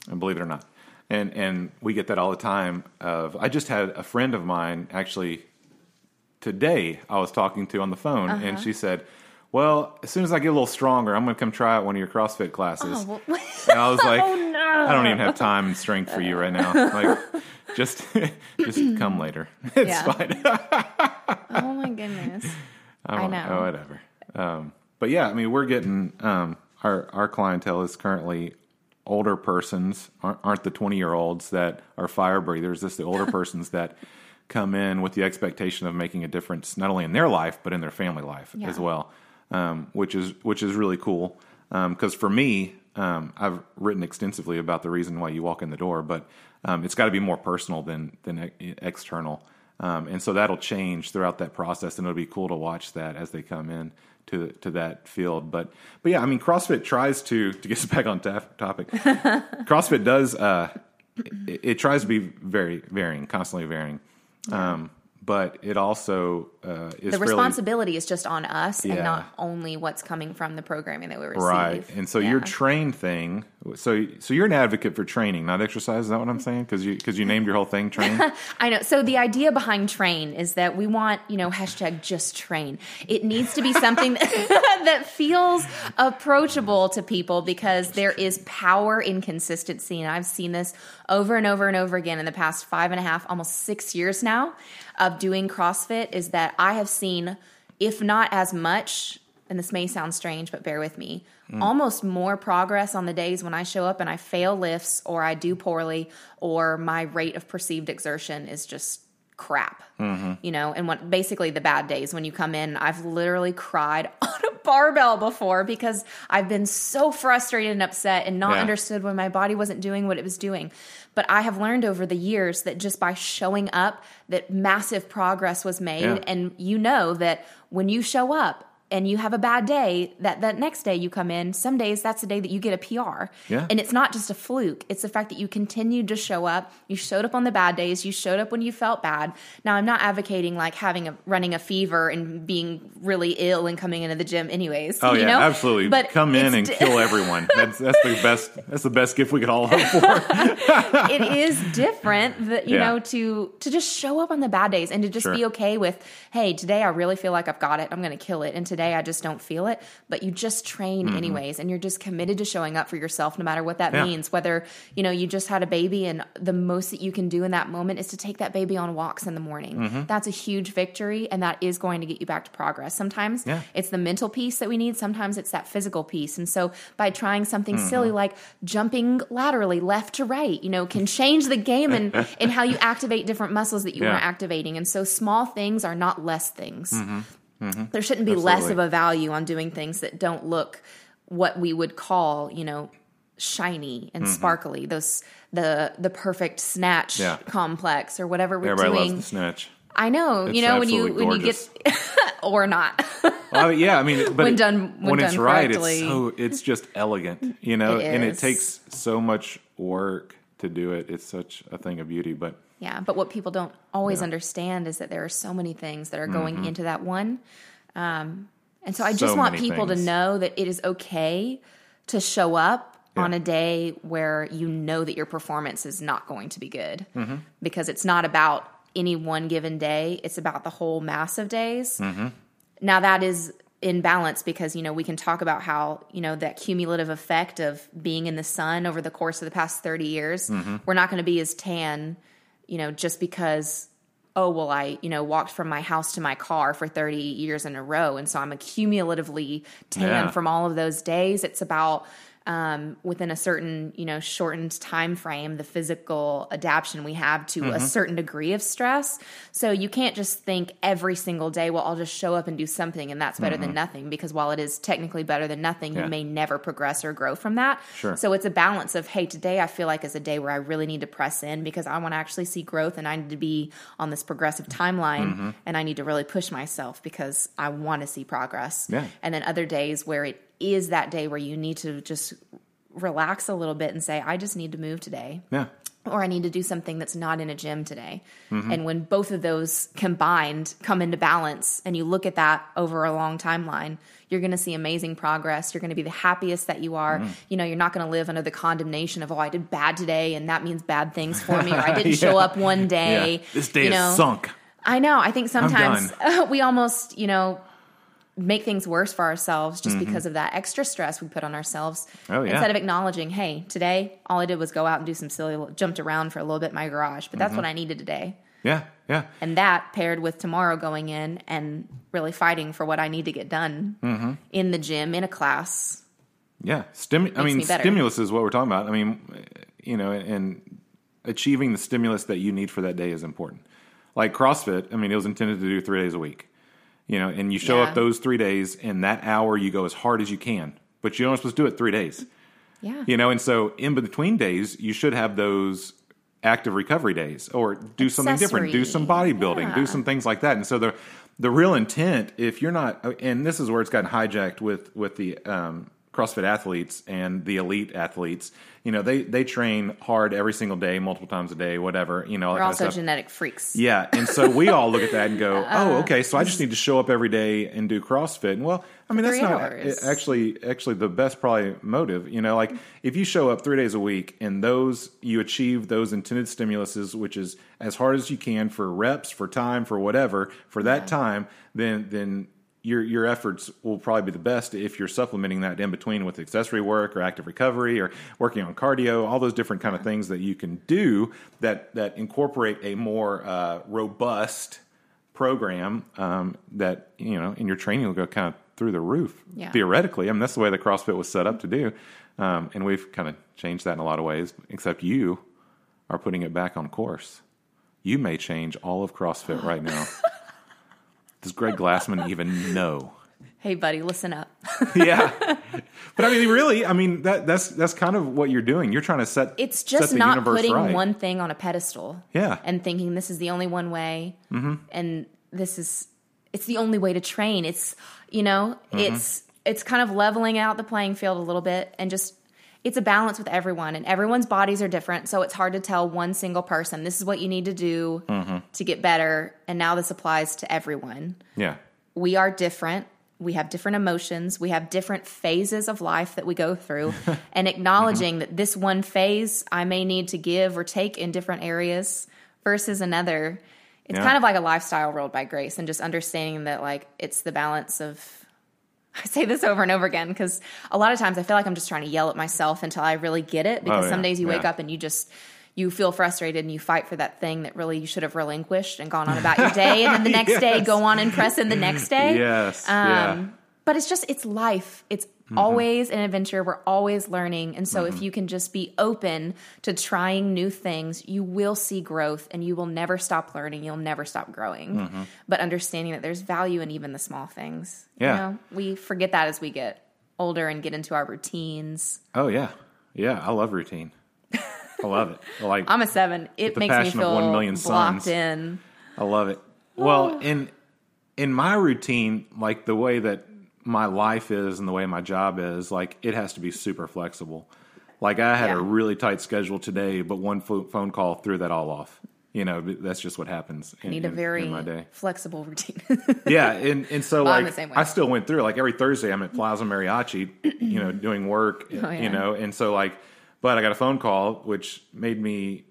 And believe it or not. And and we get that all the time of I just had a friend of mine actually today I was talking to on the phone Uh-huh. and she said, "Well, as soon as I get a little stronger, I'm going to come try out one of your CrossFit classes." Oh, well, And I was like, Oh, no. I don't even have time and strength for you right now. Like, just just come later. It's Yeah. fine. oh my goodness. I Oh, know. oh, whatever. Um, but yeah, I mean, we're getting um, our our clientele is currently older persons aren't, aren't the 20 year olds that are fire breathers. It's the older persons that come in with the expectation of making a difference not only in their life but in their family life Yeah. as well, um, which is which is really cool. Because for me, Um, I've written extensively about the reason why you walk in the door, but um, it's got to be more personal than than e- external. Um, and so that'll change throughout that process, and it'll be cool to watch that as they come in to to that field. But but yeah, I mean, CrossFit tries to to get us back on taf- topic. CrossFit does uh, it, it tries to be very varying, constantly varying. Um, but it also uh, is the responsibility is just on us Yeah. and not only what's coming from the programming that we receive. right. And so Yeah. your train thing. So so you're an advocate for training, not exercise. Is that what I'm saying? Because you because you named your whole thing train. I know. So the idea behind train is that we want, you know, hashtag just train. It needs to be something that feels approachable to people because there is power in consistency. And I've seen this over and over and over again in the past five and a half, almost six years now of doing CrossFit is that I have seen, if not as much, and this may sound strange, but bear with me, mm. almost more progress on the days when I show up and I fail lifts or I do poorly or my rate of perceived exertion is just crap. Mm-hmm. You know, and what basically the bad days when you come in, I've literally cried on a barbell before because I've been so frustrated and upset and not Yeah. understood when my body wasn't doing what it was doing. But I have learned over the years that just by showing up that massive progress was made Yeah. and you know that when you show up and you have a bad day that that next day you come in some days that's the day that you get a pr Yeah. and it's not just a fluke it's the fact that you continued to show up you showed up on the bad days you showed up when you felt bad now i'm not advocating like having a running a fever and being really ill and coming into the gym anyways Oh you yeah, know? absolutely. but Come in and di- kill everyone. That's that's the best. That's the best gift we could all hope for. it is different that you Yeah. know to to just show up on the bad days and to just Sure. be okay with hey today i really feel like i've got it i'm going to kill it and today i just don't feel it but you just train anyways and you're just committed to showing up for yourself no matter what that Mm-hmm. Yeah. means whether you know you just had a baby and the most that you can do in that moment is to take that baby on walks in the morning Mm-hmm. that's a huge victory and that is going to get you back to progress sometimes Yeah. it's the mental piece that we need sometimes it's that physical piece and so by trying something Mm-hmm. silly like jumping laterally left to right you know can change the game and in how you activate different muscles that you Yeah. are activating and so small things are not less things there shouldn't be less Mm-hmm. Of a value on doing things that don't look what we would call you know shiny and sparkly those the the perfect snatch Mm-hmm. Yeah. complex or whatever we're Everybody doing loves the snatch. i know It's you know when you absolutely when you get or not Well, yeah, I mean, but When done- when it's done right, correctly. it's so it's just elegant, you know, It and it takes so much work to do it. It's such a thing of beauty, but Yeah, but what people don't always Yeah. understand is that there are so many things that are going into that one. Um, and so I So just want people things. to know that it is okay to show up Yeah. on a day where you know that your performance is not going to be good Mm-hmm. because it's not about any one given day, it's about the whole mass of days. Mm-hmm. Now that is in balance because you know we can talk about how you know that cumulative effect of being in the sun over the course of the past 30 years Mm-hmm. we're not going to be as tan you know just because oh well i you know walked from my house to my car for 30 years in a row and so i'm accumulatively tan Yeah. from all of those days it's about um, within a certain you know shortened time frame the physical adaptation we have to Mm-hmm. a certain degree of stress so you can't just think every single day well i'll just show up and do something and that's better than nothing because while it is technically better than nothing Mm-hmm. Yeah. you may never progress or grow from that Sure. so it's a balance of hey today i feel like is a day where i really need to press in because i want to actually see growth and i need to be on this progressive timeline Mm-hmm. and i need to really push myself because i want to see progress Yeah. and then other days where it is that day where you need to just relax a little bit and say i just need to move today yeah, or I need to do something that's not in a gym today. Mm-hmm. And when both of those combined come into balance and you look at that over a long timeline, you're going to see amazing progress. You're going to be the happiest that you are. Mm-hmm. You know, you're not going to live under the condemnation of, oh, I did bad today and that means bad things for me, or I didn't show up one day. yeah. This day you is know? sunk. I know. I think sometimes we almost, you know, make things worse for ourselves just because of that extra stress we put on ourselves. Mm-hmm. Oh, yeah. Instead of acknowledging, hey, today all I did was go out and do some silly, jumped around for a little bit in my garage, but that's Mm-hmm. what I needed today. Yeah, yeah, And that paired with tomorrow going in and really fighting for what I need to get done Mm-hmm. in the gym, in a class. yeah. Stimu- I mean, me stimulus is what we're talking about. I mean, you know, and achieving the stimulus that you need for that day is important. Like CrossFit, I mean, it was intended to do three days a week. You know, and you show Yeah. up those three days, and that hour you go as hard as you can, but you're only supposed to do it three days. Yeah. You know, and so in between days, you should have those active recovery days or do something different, do some bodybuilding, Yeah. do some things like that. And so the the real intent, if you're not, and this is where it's gotten hijacked with with the um, CrossFit athletes and the elite athletes. You know, they they train hard every single day, multiple times a day, whatever. You know, We're also genetic freaks. Yeah, and so we all look at that and go, Uh, "Oh, okay, so I just need to show up every day and do CrossFit." And well, I mean, that's not hours. actually actually the best probably motive. You know, like if you show up three days a week and those you achieve those intended stimuluses, which is as hard as you can for reps, for time, for whatever, for that time, then then your your efforts will probably be the best if you're supplementing that in between with accessory work or active recovery or working on cardio, all those different kind of things that you can do that that incorporate a more uh, robust program um, that you know in your training will go kind of through the roof Yeah. theoretically. I mean that's the way the CrossFit was set up to do, um, and we've kind of changed that in a lot of ways. Except you are putting it back on course. You may change all of CrossFit right now. Does Greg Glassman even know? Hey, buddy, listen up. yeah, but I mean, really, I mean that that's that's kind of what you're doing. You're trying to set It's just the not putting right. one thing on a pedestal. Yeah. And thinking this is the only one way. Mm-hmm. And this is, it's the only way to train. It's, you know, Mm-hmm. it's, it's kind of leveling out the playing field a little bit and just, it's a balance with everyone and everyone's bodies are different. So it's hard to tell one single person, this is what you need to do Mm-hmm. to get better. And now this applies to everyone. Yeah, we are different. We have different emotions. We have different phases of life that we go through. and acknowledging that this one phase I may need to give or take in different areas versus another. It's Yeah. kind of like a lifestyle ruled by grace and just understanding that, like, it's the balance of. I say this over and over again because a lot of times I feel like I'm just trying to yell at myself until I really get it. Because Oh, yeah. some days you wake up and you just you feel frustrated and you fight for that thing that really you should have relinquished and gone on about your day, and then the next day go on and press in the next day. yes, Um, yeah. But it's just, it's life. It's Mm-hmm. always an adventure. We're always learning. And so if you can just be open to trying new things, you will see growth and you will never stop learning. You'll never stop growing. But understanding that there's value in even the small things. Mm-hmm. Yeah. You know, we forget that as we get older and get into our routines. Oh yeah, yeah. I love routine. I love it. I like I'm a seven. It makes me feel one million blocked suns. in. I love it. Well, in in my routine, like the way that my life is and the way my job is, like it has to be super flexible. Like I had Yeah. a really tight schedule today, but one pho- phone call threw that all off. You know, that's just what happens. In, Need a very my day. flexible routine. Yeah, and and so Well, like the same way. I still went through like every Thursday I'm at Plaza Mariachi, you know, doing work, Oh, yeah. you know, and so like, but I got a phone call which made me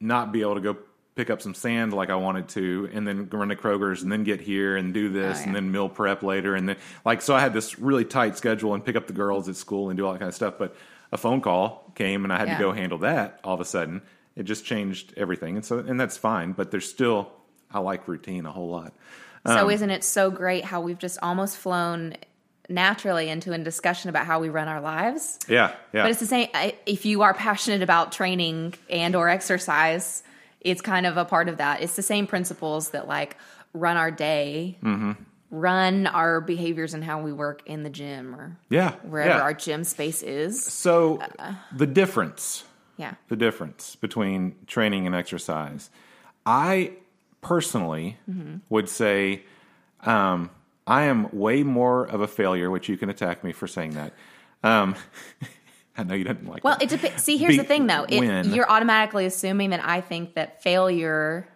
not be able to go pick up some sand like I wanted to, and then go run to Kroger's, and then get here and do this, Oh, yeah. and then meal prep later, and then like so I had this really tight schedule and pick up the girls at school and do all that kind of stuff. But a phone call came, and I had Yeah. to go handle that. All of a sudden, it just changed everything, and so and that's fine. But there's still I like routine a whole lot. Um, So isn't it so great how we've just almost flown naturally into a discussion about how we run our lives? Yeah, yeah. But it's the same if you are passionate about training and or exercise, it's kind of a part of that. It's the same principles that like run our day, Mm-hmm. run our behaviors and how we work in the gym or yeah, wherever yeah. our gym space is. So Uh, the difference, Yeah. the difference between training and exercise, I personally Mm-hmm. would say um, I am way more of a failure, which you can attack me for saying that. Um, I know you didn't like. Well, that. it depends. See, here's Be- the thing though. It, you're automatically assuming that I think that failure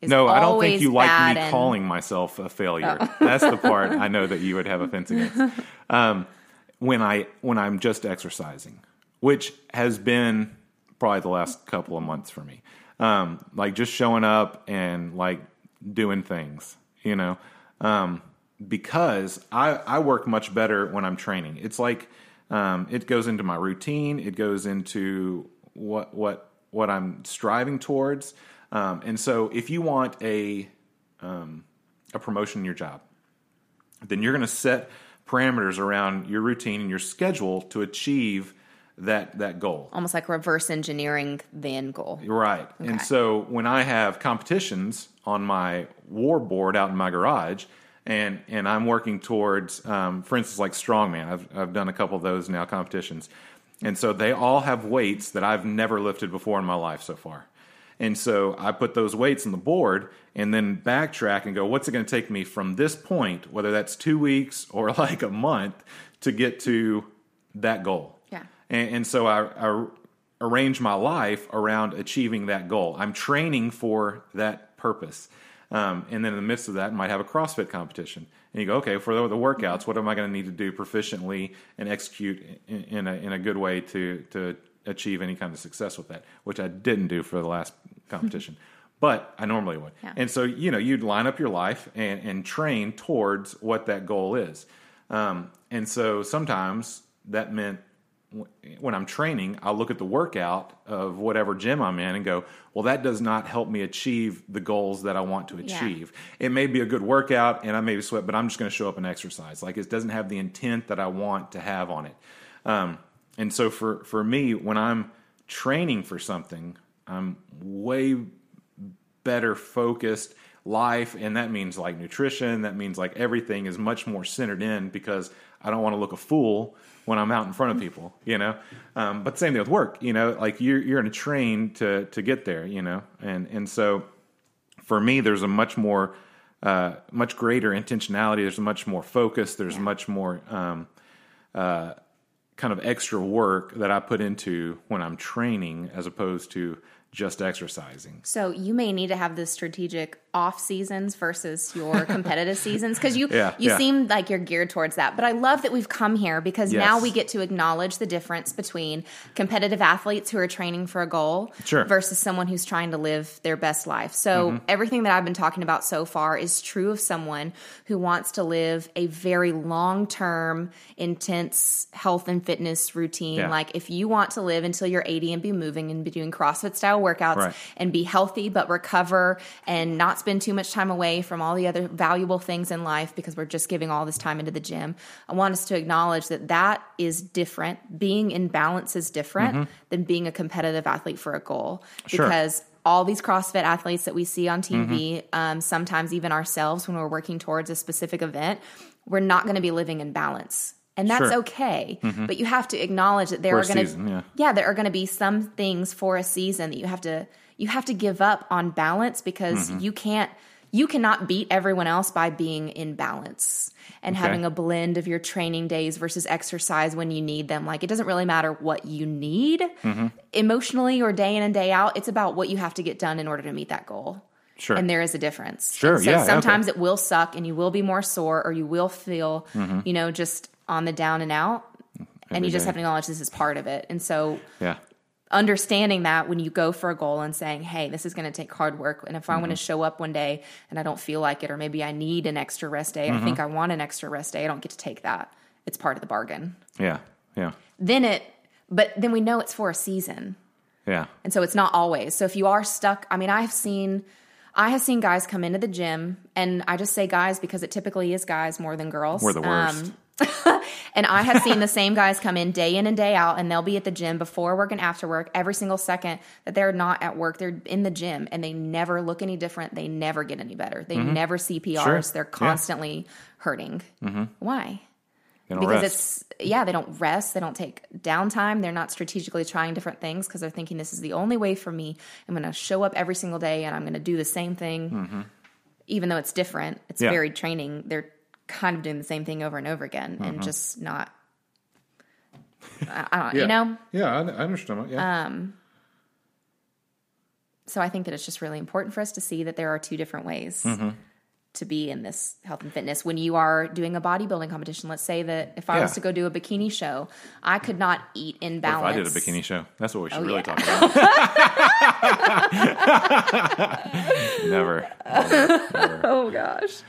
is no, I don't think you like me and- Oh. calling myself a failure. That's the part I know that you would have offense against. Um, when I when I'm just exercising, which has been probably the last couple of months for me, um, like just showing up and like doing things, you know, um, because I I work much better when I'm training. It's like um, it goes into my routine. It goes into what what what I'm striving towards. Um, and so, if you want a um, a promotion in your job, then you're going to set parameters around your routine and your schedule to achieve that that goal. almost like reverse engineering the end goal. Right. And so when I have competitions on my war board out in my garage, and and I'm working towards, um, for instance, like strongman, I've I've done a couple of those now competitions. And so they all have weights that I've never lifted before in my life so far. And so I put those weights on the board and then backtrack and go, what's it going to take me from this point, whether that's two weeks or like a month, to get to that goal? Yeah. And, and so I, I arrange my life around achieving that goal. I'm training for that purpose. Um, and then in the midst of that, might have a CrossFit competition. And you go, okay, for the, the workouts, what am I going to need to do proficiently and execute in, in, a, in a good way to, to achieve any kind of success with that, which I didn't do for the last competition. but I normally would. Yeah. And so, you know, you'd line up your life and, and train towards what that goal is. Um, and so sometimes that meant when I'm training, I'll look at the workout of whatever gym I'm in and go, well, that does not help me achieve the goals that I want to Yeah. achieve. It may be a good workout and I may be sweat, but I'm just going to show up and exercise. Like it doesn't have the intent that I want to have on it. Um, and so for, for me, when I'm training for something, I'm way better focused life and that means like nutrition that means like everything is much more centered in because i don't want to look a fool when i'm out in front of people you know? Um, but same thing with work you know? Like you're you're going to train to to get there you know? And and so for me there's a much more uh, much greater intentionality there's much more focus there's much more um, uh, kind of extra work that i put into when i'm training as opposed to just exercising. So you may need to have this strategic off seasons versus your competitive seasons because you Yeah, you yeah. seem like you're geared towards that. But I love that we've come here because now we get to acknowledge the difference between competitive athletes who are training for a goal Sure. versus someone who's trying to live their best life. So Mm-hmm. everything that I've been talking about so far is true of someone who wants to live a very long term, intense health and fitness routine. Yeah. Like if you want to live until you're 80 and be moving and be doing CrossFit style workouts Right. and be healthy but recover and not spend too much time away from all the other valuable things in life because we're just giving all this time into the gym. I want us to acknowledge that that is different. Being in balance is different than being a competitive athlete for a goal Mm-hmm. Sure. because all these CrossFit athletes that we see on TV, Mm-hmm. um, sometimes even ourselves when we're working towards a specific event, we're not going to be living in balance. And that's Sure. Mm-hmm. okay. But you have to acknowledge that there For are going to yeah. there are going to be some things for a season that you have to you have to give up on balance because Mm-hmm. you can't you cannot beat everyone else by being in balance and Okay. having a blend of your training days versus exercise when you need them. Like it doesn't really matter what you need Mm-hmm. emotionally or day in and day out. It's about what you have to get done in order to meet that goal. Sure. And there is a difference. Sure, And so yeah, okay. sometimes it will suck and you will be more sore or you will feel, you know, just on the down and out. and Mm-hmm. Every you just have to acknowledge this is part of it. And so yeah understanding that when you go for a goal and saying, hey, this is going to take hard work. And if I Mm-hmm. want to show up one day and I don't feel like it, or maybe I need an extra rest day, Mm-hmm. I think I want an extra rest day, I don't get to take that. It's part of the bargain. yeah yeah Then it, but then we know it's for a season. yeah And so it's not always. So if you are stuck, I mean, I've seen, I have seen guys come into the gym, and I just say guys because it typically is guys more than girls. We're the worst. Um, and I have seen the same guys come in day in and day out, and they'll be at the gym before work and after work every single second that they're not at work. They're in the gym, and they never look any different. They never get any better. They never see PRs. Mm-hmm. Sure. They're Yeah. constantly hurting. Why? They don't because rest. it's yeah they don't rest they don't take downtime they're not strategically trying different things because they're thinking this is the only way for me i'm going to show up every single day and i'm going to do the same thing even though it's different it's Mm-hmm. Yeah. varied training they're kind of doing the same thing over and over again Mm-hmm. and just not I, I don't yeah. you know yeah I, I understand yeah Um so i think that it's just really important for us to see that there are two different ways Mm-hmm. To be in this health and fitness when you are doing a bodybuilding competition let's say that if i Yeah. was to go do a bikini show i could not eat in What balance if I did a bikini show. That's what we should Oh, really yeah. talk about. never, never. oh gosh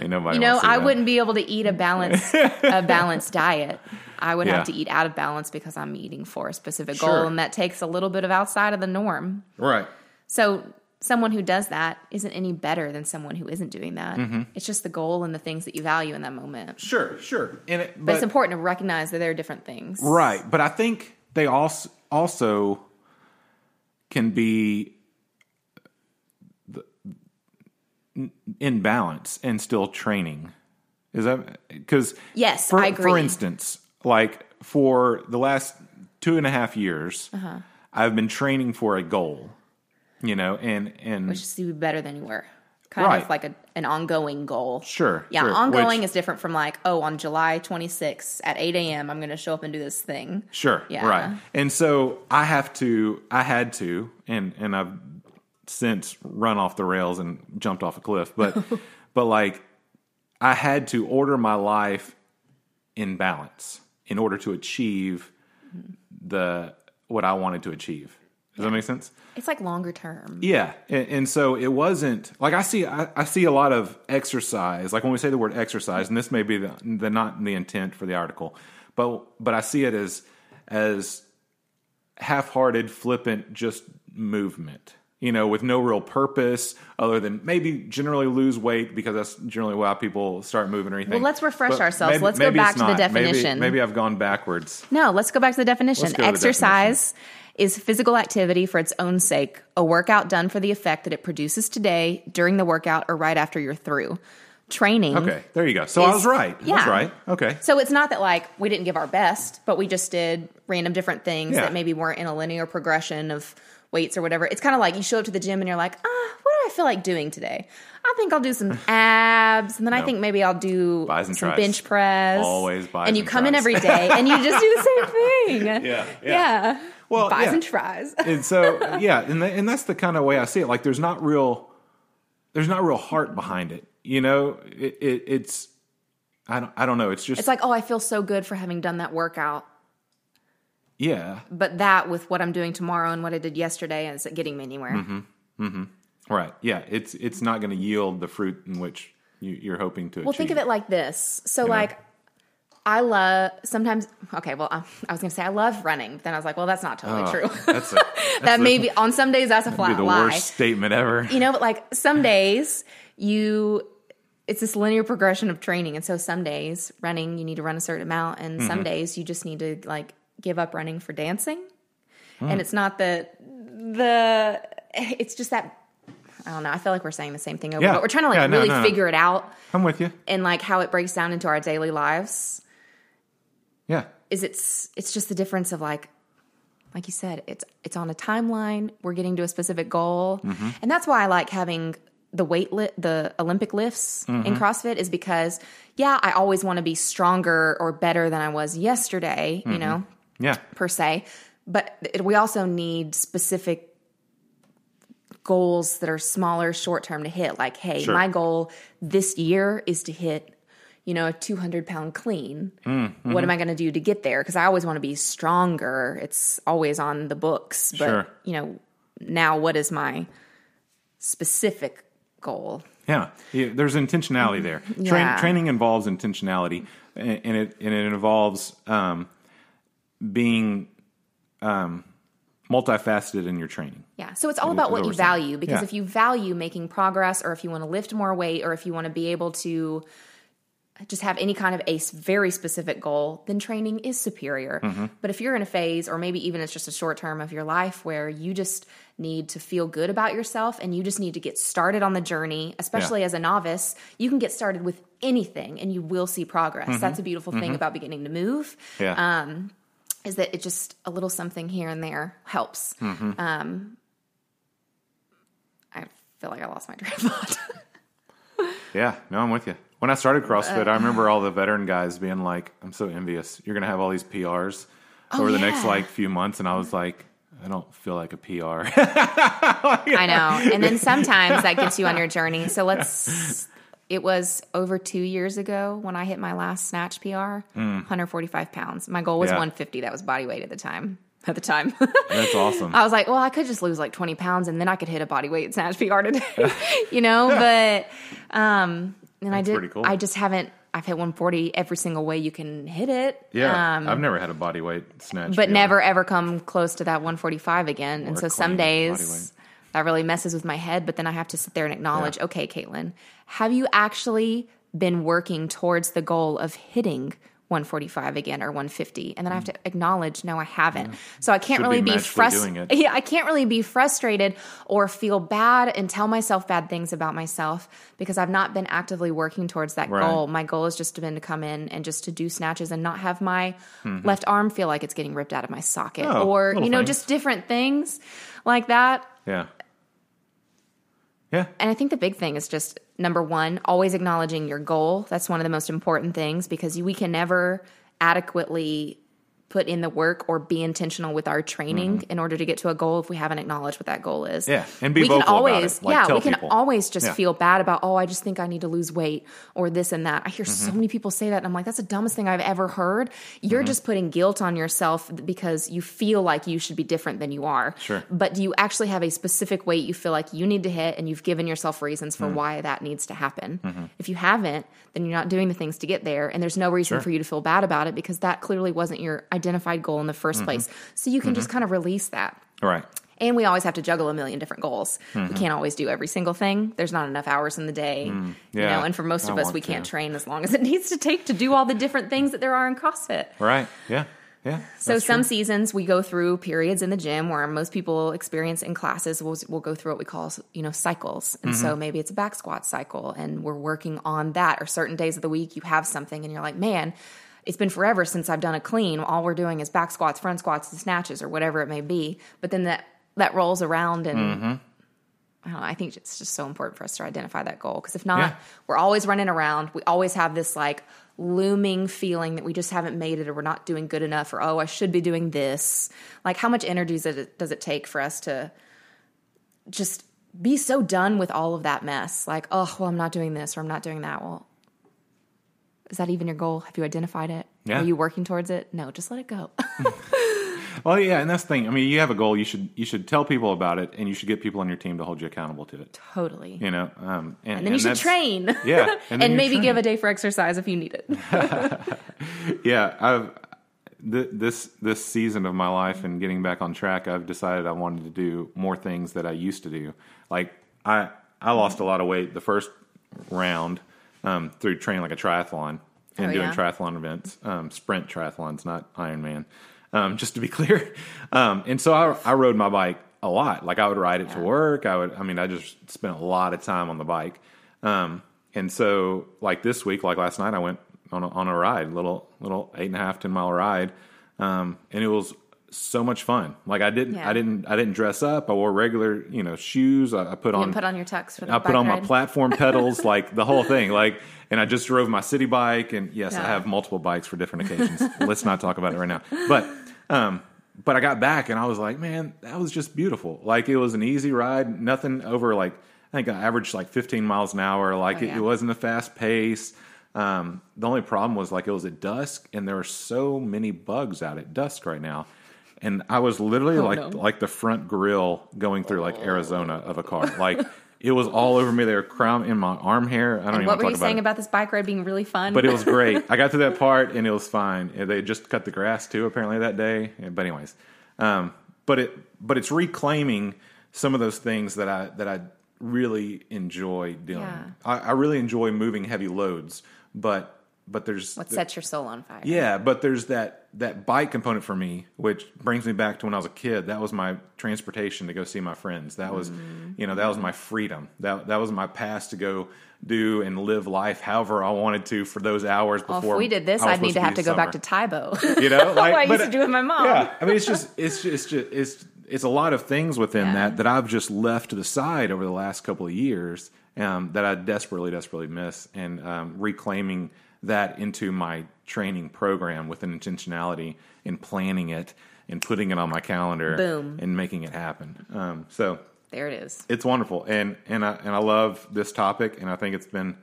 Ain't nobody. you know i that. wouldn't be able to eat a balanced a balanced diet i would Yeah. have to eat out of balance because i'm eating for a specific Sure. goal and that takes a little bit of outside of the norm Right. so someone who does that isn't any better than someone who isn't doing that Mm-hmm. it's just the goal and the things that you value in that moment Sure. Sure. And it, but, it's important to recognize that there are different things Right, but I think they also also can be in balance and still training. Is that because Yes, for, I agree. For instance, like for the last two and a half years, Uh-huh. I've been training for a goal. You know, and and which is to be better than you were. Kind Right. of like a, an ongoing goal. Sure, Yeah, sure, ongoing which- is different from like, oh, on July 26th at 8 a.m., I'm going to show up and do this thing. Sure. Yeah. Right. And so I have to, I had to, and and I've since run off the rails and jumped off a cliff, but but like I had to order my life in balance in order to achieve mm-hmm. the what I wanted to achieve. Does that make sense? It's like longer term. Yeah, and, and so it wasn't like I see I, I see a lot of exercise. Like when we say the word exercise, and this may be the, the not the intent for the article, but but I see it as as half-hearted, flippant, just movement. You know, with no real purpose other than maybe generally lose weight because that's generally why people start moving or anything. Well, let's refresh But ourselves. maybe- Let's go back to the not. Maybe- definition. Maybe, I've gone backwards. No, let's go back to the definition. Go to the Exercise is physical activity for its own sake, a workout done for the effect that it produces today, during the workout, or right after you're through. Training. Okay, there you go. So I was right. I was right. Okay. So it's not that like we didn't give our best, but we just did random different things Yeah. that maybe weren't in a linear progression of weights or whatever. It's kind of like you show up to the gym and you're like, ah, what do I feel like doing today? I think I'll do some abs, and then I think maybe I'll do some tris. bench press. Always bis And you and come in every day and you just do the same thing. Yeah, yeah. yeah. Well, bis yeah. and tris. and so yeah, and th- and that's the kind of way I see it. Like there's not real, there's not real heart behind it. You know, it, it it's I don't I don't know. It's just It's like, oh, I feel so good for having done that workout. yeah, But that with what I'm doing tomorrow and what I did yesterday isn't getting me anywhere. Mm-hmm. Mm-hmm. right. Yeah, it's it's not going to yield the fruit in which you, you're hoping to. Well, think of it like this. So, like, I love sometimes. Okay, well, I, I was gonna say I love running, but then I was like, well, that's not totally true. Oh, That's, a, that's that may be on some days that's a flat the lie. worst statement ever. You know, but like some days you. It's this linear progression of training, and so some days running you need to run a certain amount, and Mm-hmm. some days you just need to like give up running for dancing. Mm. And it's not the the it's just that I don't know. I feel like we're saying the same thing over, Yeah. but we're trying to like Yeah, no, really no. figure it out I'm with you. and like how it breaks down into our daily lives Yeah. is it's it's just the difference of like like you said it's it's on a timeline. We're getting to a specific goal. Mm-hmm. And that's why i like having the weight li- the olympic lifts in mm-hmm. crossfit is because yeah i always want to be stronger or better than i was yesterday you mm-hmm. know? Yeah. per se. But it, we also need specific goals that are smaller short term to hit. Like hey Sure. my goal this year is to hit you know a 200 pound clean Mm-hmm. what am i going to do to get there because i always want to be stronger it's always on the books but Sure. you know now what is my specific goal Yeah, yeah there's intentionality there. Train, Yeah. Training involves intentionality, and, and it and it involves um, being um, multifaceted in your training. Yeah. So it's all about what what you value because Yeah. if you value making progress or if you want to lift more weight or if you want to be able to just have any kind of a very specific goal, then training is superior. Mm-hmm. But if you're in a phase or maybe even it's just a short term of your life where you just need to feel good about yourself and you just need to get started on the journey, especially Yeah. as a novice, you can get started with anything and you will see progress. Mm-hmm. That's a beautiful thing about beginning to move Yeah, um, is that it just a little something here and there helps. Mm-hmm. Um, I feel like I lost my train of thought. yeah. No, I'm with you. When I started CrossFit, Uh, I remember all the veteran guys being like, "I'm so envious. You're going to have all these PRs over the next Oh, like few months," and I was like, "I don't feel like a PR." I know. And then sometimes that gets you on your journey. So let's. It was over two years ago when I hit my last snatch PR, 145 pounds. My goal was Mm. Yeah. 150. That was body weight at the time. At the time, That's awesome. I was like, well, I could just lose like 20 pounds and then I could hit a body weight snatch PR today, you know? But, um, and I did, pretty cool. I just haven't, I've hit 140 every single way you can hit it. Yeah, Um, I've never had a body weight snatch, but never ever come close to that 145 again. And so some clean body weight. days that really messes with my head, but then I have to sit there and acknowledge, okay, Caitlin, have you actually been working towards the goal of hitting 145 again or 150 and then i have to acknowledge no i haven't so i can't Should really be be, frustrated yeah i can't really be frustrated or feel bad and tell myself bad things about myself because i've not been actively working towards that Right. goal my goal has just been to come in and just to do snatches and not have my left arm feel like it's getting ripped out of my socket Mm-hmm. Oh, or you know things. just different things like that Yeah. Yeah. and I think the big thing is just number one, always acknowledging your goal. That's one of the most important things because we can never adequately put in the work or be intentional with our training in order to get to a goal if we haven't acknowledged what that goal is. Mm-hmm. Yeah, and be we vocal can about always, it. Like, yeah, we can people. always just Yeah. feel bad about, oh, I just think I need to lose weight or this and that. I hear Mm-hmm. so many people say that, and I'm like, that's the dumbest thing I've ever heard. You're Mm-hmm. just putting guilt on yourself because you feel like you should be different than you are. Sure. But do you actually have a specific weight you feel like you need to hit and you've given yourself reasons for why that needs to happen? If you haven't, then you're not doing the things to get there. And there's no reason Sure. for you to feel bad about it because that clearly wasn't your identified goal in the 1st place. So you can just kind of release that. Right. And we always have to juggle a million different goals. Mm-hmm. We can't always do every single thing. There's not enough hours in the day. You Mm. Yeah. know, and for most I of us, want we can't to. train as long as it needs to take to do all the different things that there are in CrossFit. Right. Yeah. Yeah. So some true. seasons we go through periods in the gym where most people experience in classes. We'll, we'll go through what we call you know cycles, and Mm-hmm. so maybe it's a back squat cycle, and we're working on that. Or certain days of the week you have something, and you're like, man, it's been forever since I've done a clean. All we're doing is back squats, front squats, and snatches, or whatever it may be. But then that that rolls around and. Mm-hmm. I, don't know, I think it's just so important for us to identify that goal because if not, Yeah. we're always running around. We always have this like looming feeling that we just haven't made it or we're not doing good enough or oh, I should be doing this. Like, how much energy does it, does it take for us to just be so done with all of that mess? Like, oh, well, I'm not doing this or I'm not doing that. Well, is that even your goal? Have you identified it? Yeah. Are you working towards it? No, just let it go. Well, yeah, and that's the thing. I mean, you have a goal. You should you should tell people about it, and you should get people on your team to hold you accountable to it. totally. You know, um, and, And then you should train. Yeah, and And, maybe give a day for exercise if you need it. Yeah, I've th- this this season of my life and getting back on track. I've decided I wanted to do more things that I used to do. Like I I lost a lot of weight the first round um, through training like a triathlon and Oh, doing yeah? triathlon events, um, sprint triathlons, not Ironman. Um, just to be clear, um, and so I, I rode my bike a lot. Like I would ride it to work. I would. I mean, I just spent a lot of time on the bike. Um, and so, like this week, like last night, I went on a, on a ride, little little eight and a half, ten mile ride, um, and it was so much fun. Like I didn't, Yeah. I didn't, I didn't dress up. I wore regular, you know, shoes. I, I put You on, put on your tux for the I put on my platform pedals, like the whole thing. Like, and I just drove my city bike. And yes, I have multiple bikes for different occasions. Let's not talk about it right now. But, um, but I got back and I was like, man, that was just beautiful. Like it was an easy ride, nothing over like I think I averaged like 15 miles an hour. Like Oh, it, yeah. it wasn't a fast pace. Um, the only problem was like it was at dusk and there were so many bugs out at dusk right now. And I was literally like Oh, no. like the front grill going through like Arizona of a car. Like it was all over me. They were crown in my arm hair. I don't And even what were you about saying it. about this bike ride being really fun? But it was great. I got to that part and it was fine. They just cut the grass too, apparently that day. But anyways, um, but it but it's reclaiming some of those things that I that I really enjoy doing. Yeah. I, I really enjoy moving heavy loads, but but there's what sets your soul on fire? yeah, but there's that that bike component for me, which brings me back to when I was a kid. That was my transportation to go see my friends. That was, you know, that was my freedom. That that was my pass to go do and live life however I wanted to for those hours Well, before. if we did this, I'd need to have to go back to. Tybo. you know, like what I but- used to do with my mom. Yeah, I mean, it's just it's just it's just it's it's a lot of things within Yeah. that that I've just left to the side over the last couple of years um, that I desperately desperately miss, and um, reclaiming that into my training program with an intentionality and planning it and putting it on my calendar, Boom. and making it happen. Um, so There it is. it's wonderful, and and I and I love this topic, and I think it's been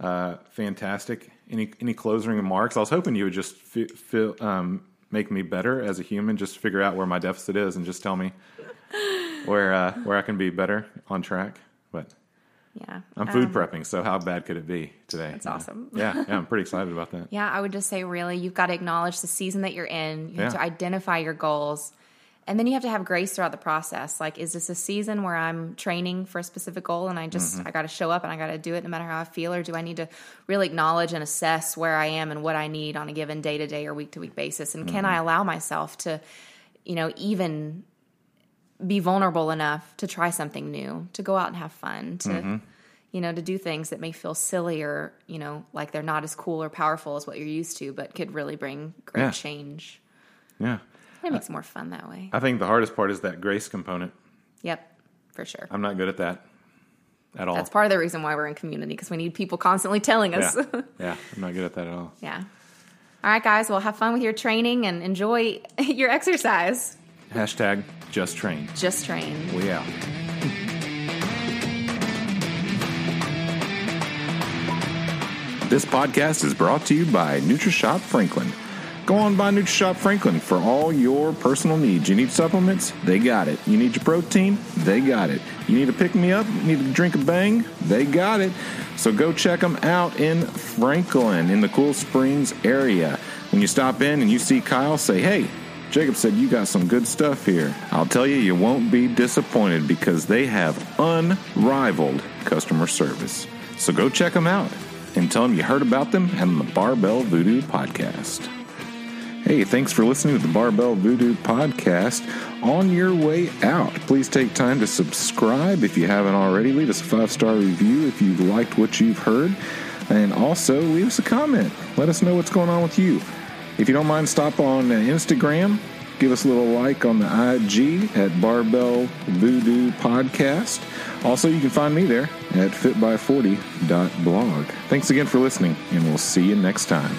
uh, fantastic. Any any closing remarks? I was hoping you would just feel um, make me better as a human, just figure out where my deficit is, and just tell me where uh, where I can be better on track. But Yeah. I'm food Um, prepping, so how bad could it be today? That's Yeah. awesome. Yeah, yeah, I'm pretty excited about that. Yeah, I would just say really, you've got to acknowledge the season that you're in. You have Yeah. to identify your goals and then you have to have grace throughout the process. Like, is this a season where I'm training for a specific goal and I just, I got to show up and I got to do it no matter how I feel? Or do I need to really acknowledge and assess where I am and what I need on a given day to day or week to week basis? And can I allow myself to, you know, even be vulnerable enough to try something new, to go out and have fun, to, mm-hmm. you know, to do things that may feel silly or, you know, like they're not as cool or powerful as what you're used to, but could really bring great Yeah. change. Yeah. It makes more fun that way. I think the hardest part is that grace component. Yep, for sure. I'm not good at that at all. That's part of the reason why we're in community because we need people constantly telling us. Yeah. yeah. I'm not good at that at all. Yeah. All right, guys. Well, have fun with your training and enjoy your exercise. Hashtag just train. Just train. We out. This podcast is brought to you by NutriShop Franklin. Go on by NutriShop Franklin for all your personal needs. You need supplements? They got it. You need your protein? They got it. You need a pick me up? You need to drink a bang? They got it. So go check them out in Franklin in the Cool Springs area. When you stop in and you see Kyle, say, hey, Jacob said you got some good stuff here. I'll tell you, you won't be disappointed because they have unrivaled customer service. So go check them out and tell them you heard about them and the Barbell Voodoo podcast. Hey, thanks for listening to the Barbell Voodoo podcast. On your way out, please take time to subscribe if you haven't already. Leave us a five star review if you've liked what you've heard. And also, leave us a comment. Let us know what's going on with you. If you don't mind, stop on Instagram. Give us a little like on the IG at Barbell Voodoo Podcast. Also, you can find me there at fitby40.blog. Thanks again for listening, and we'll see you next time.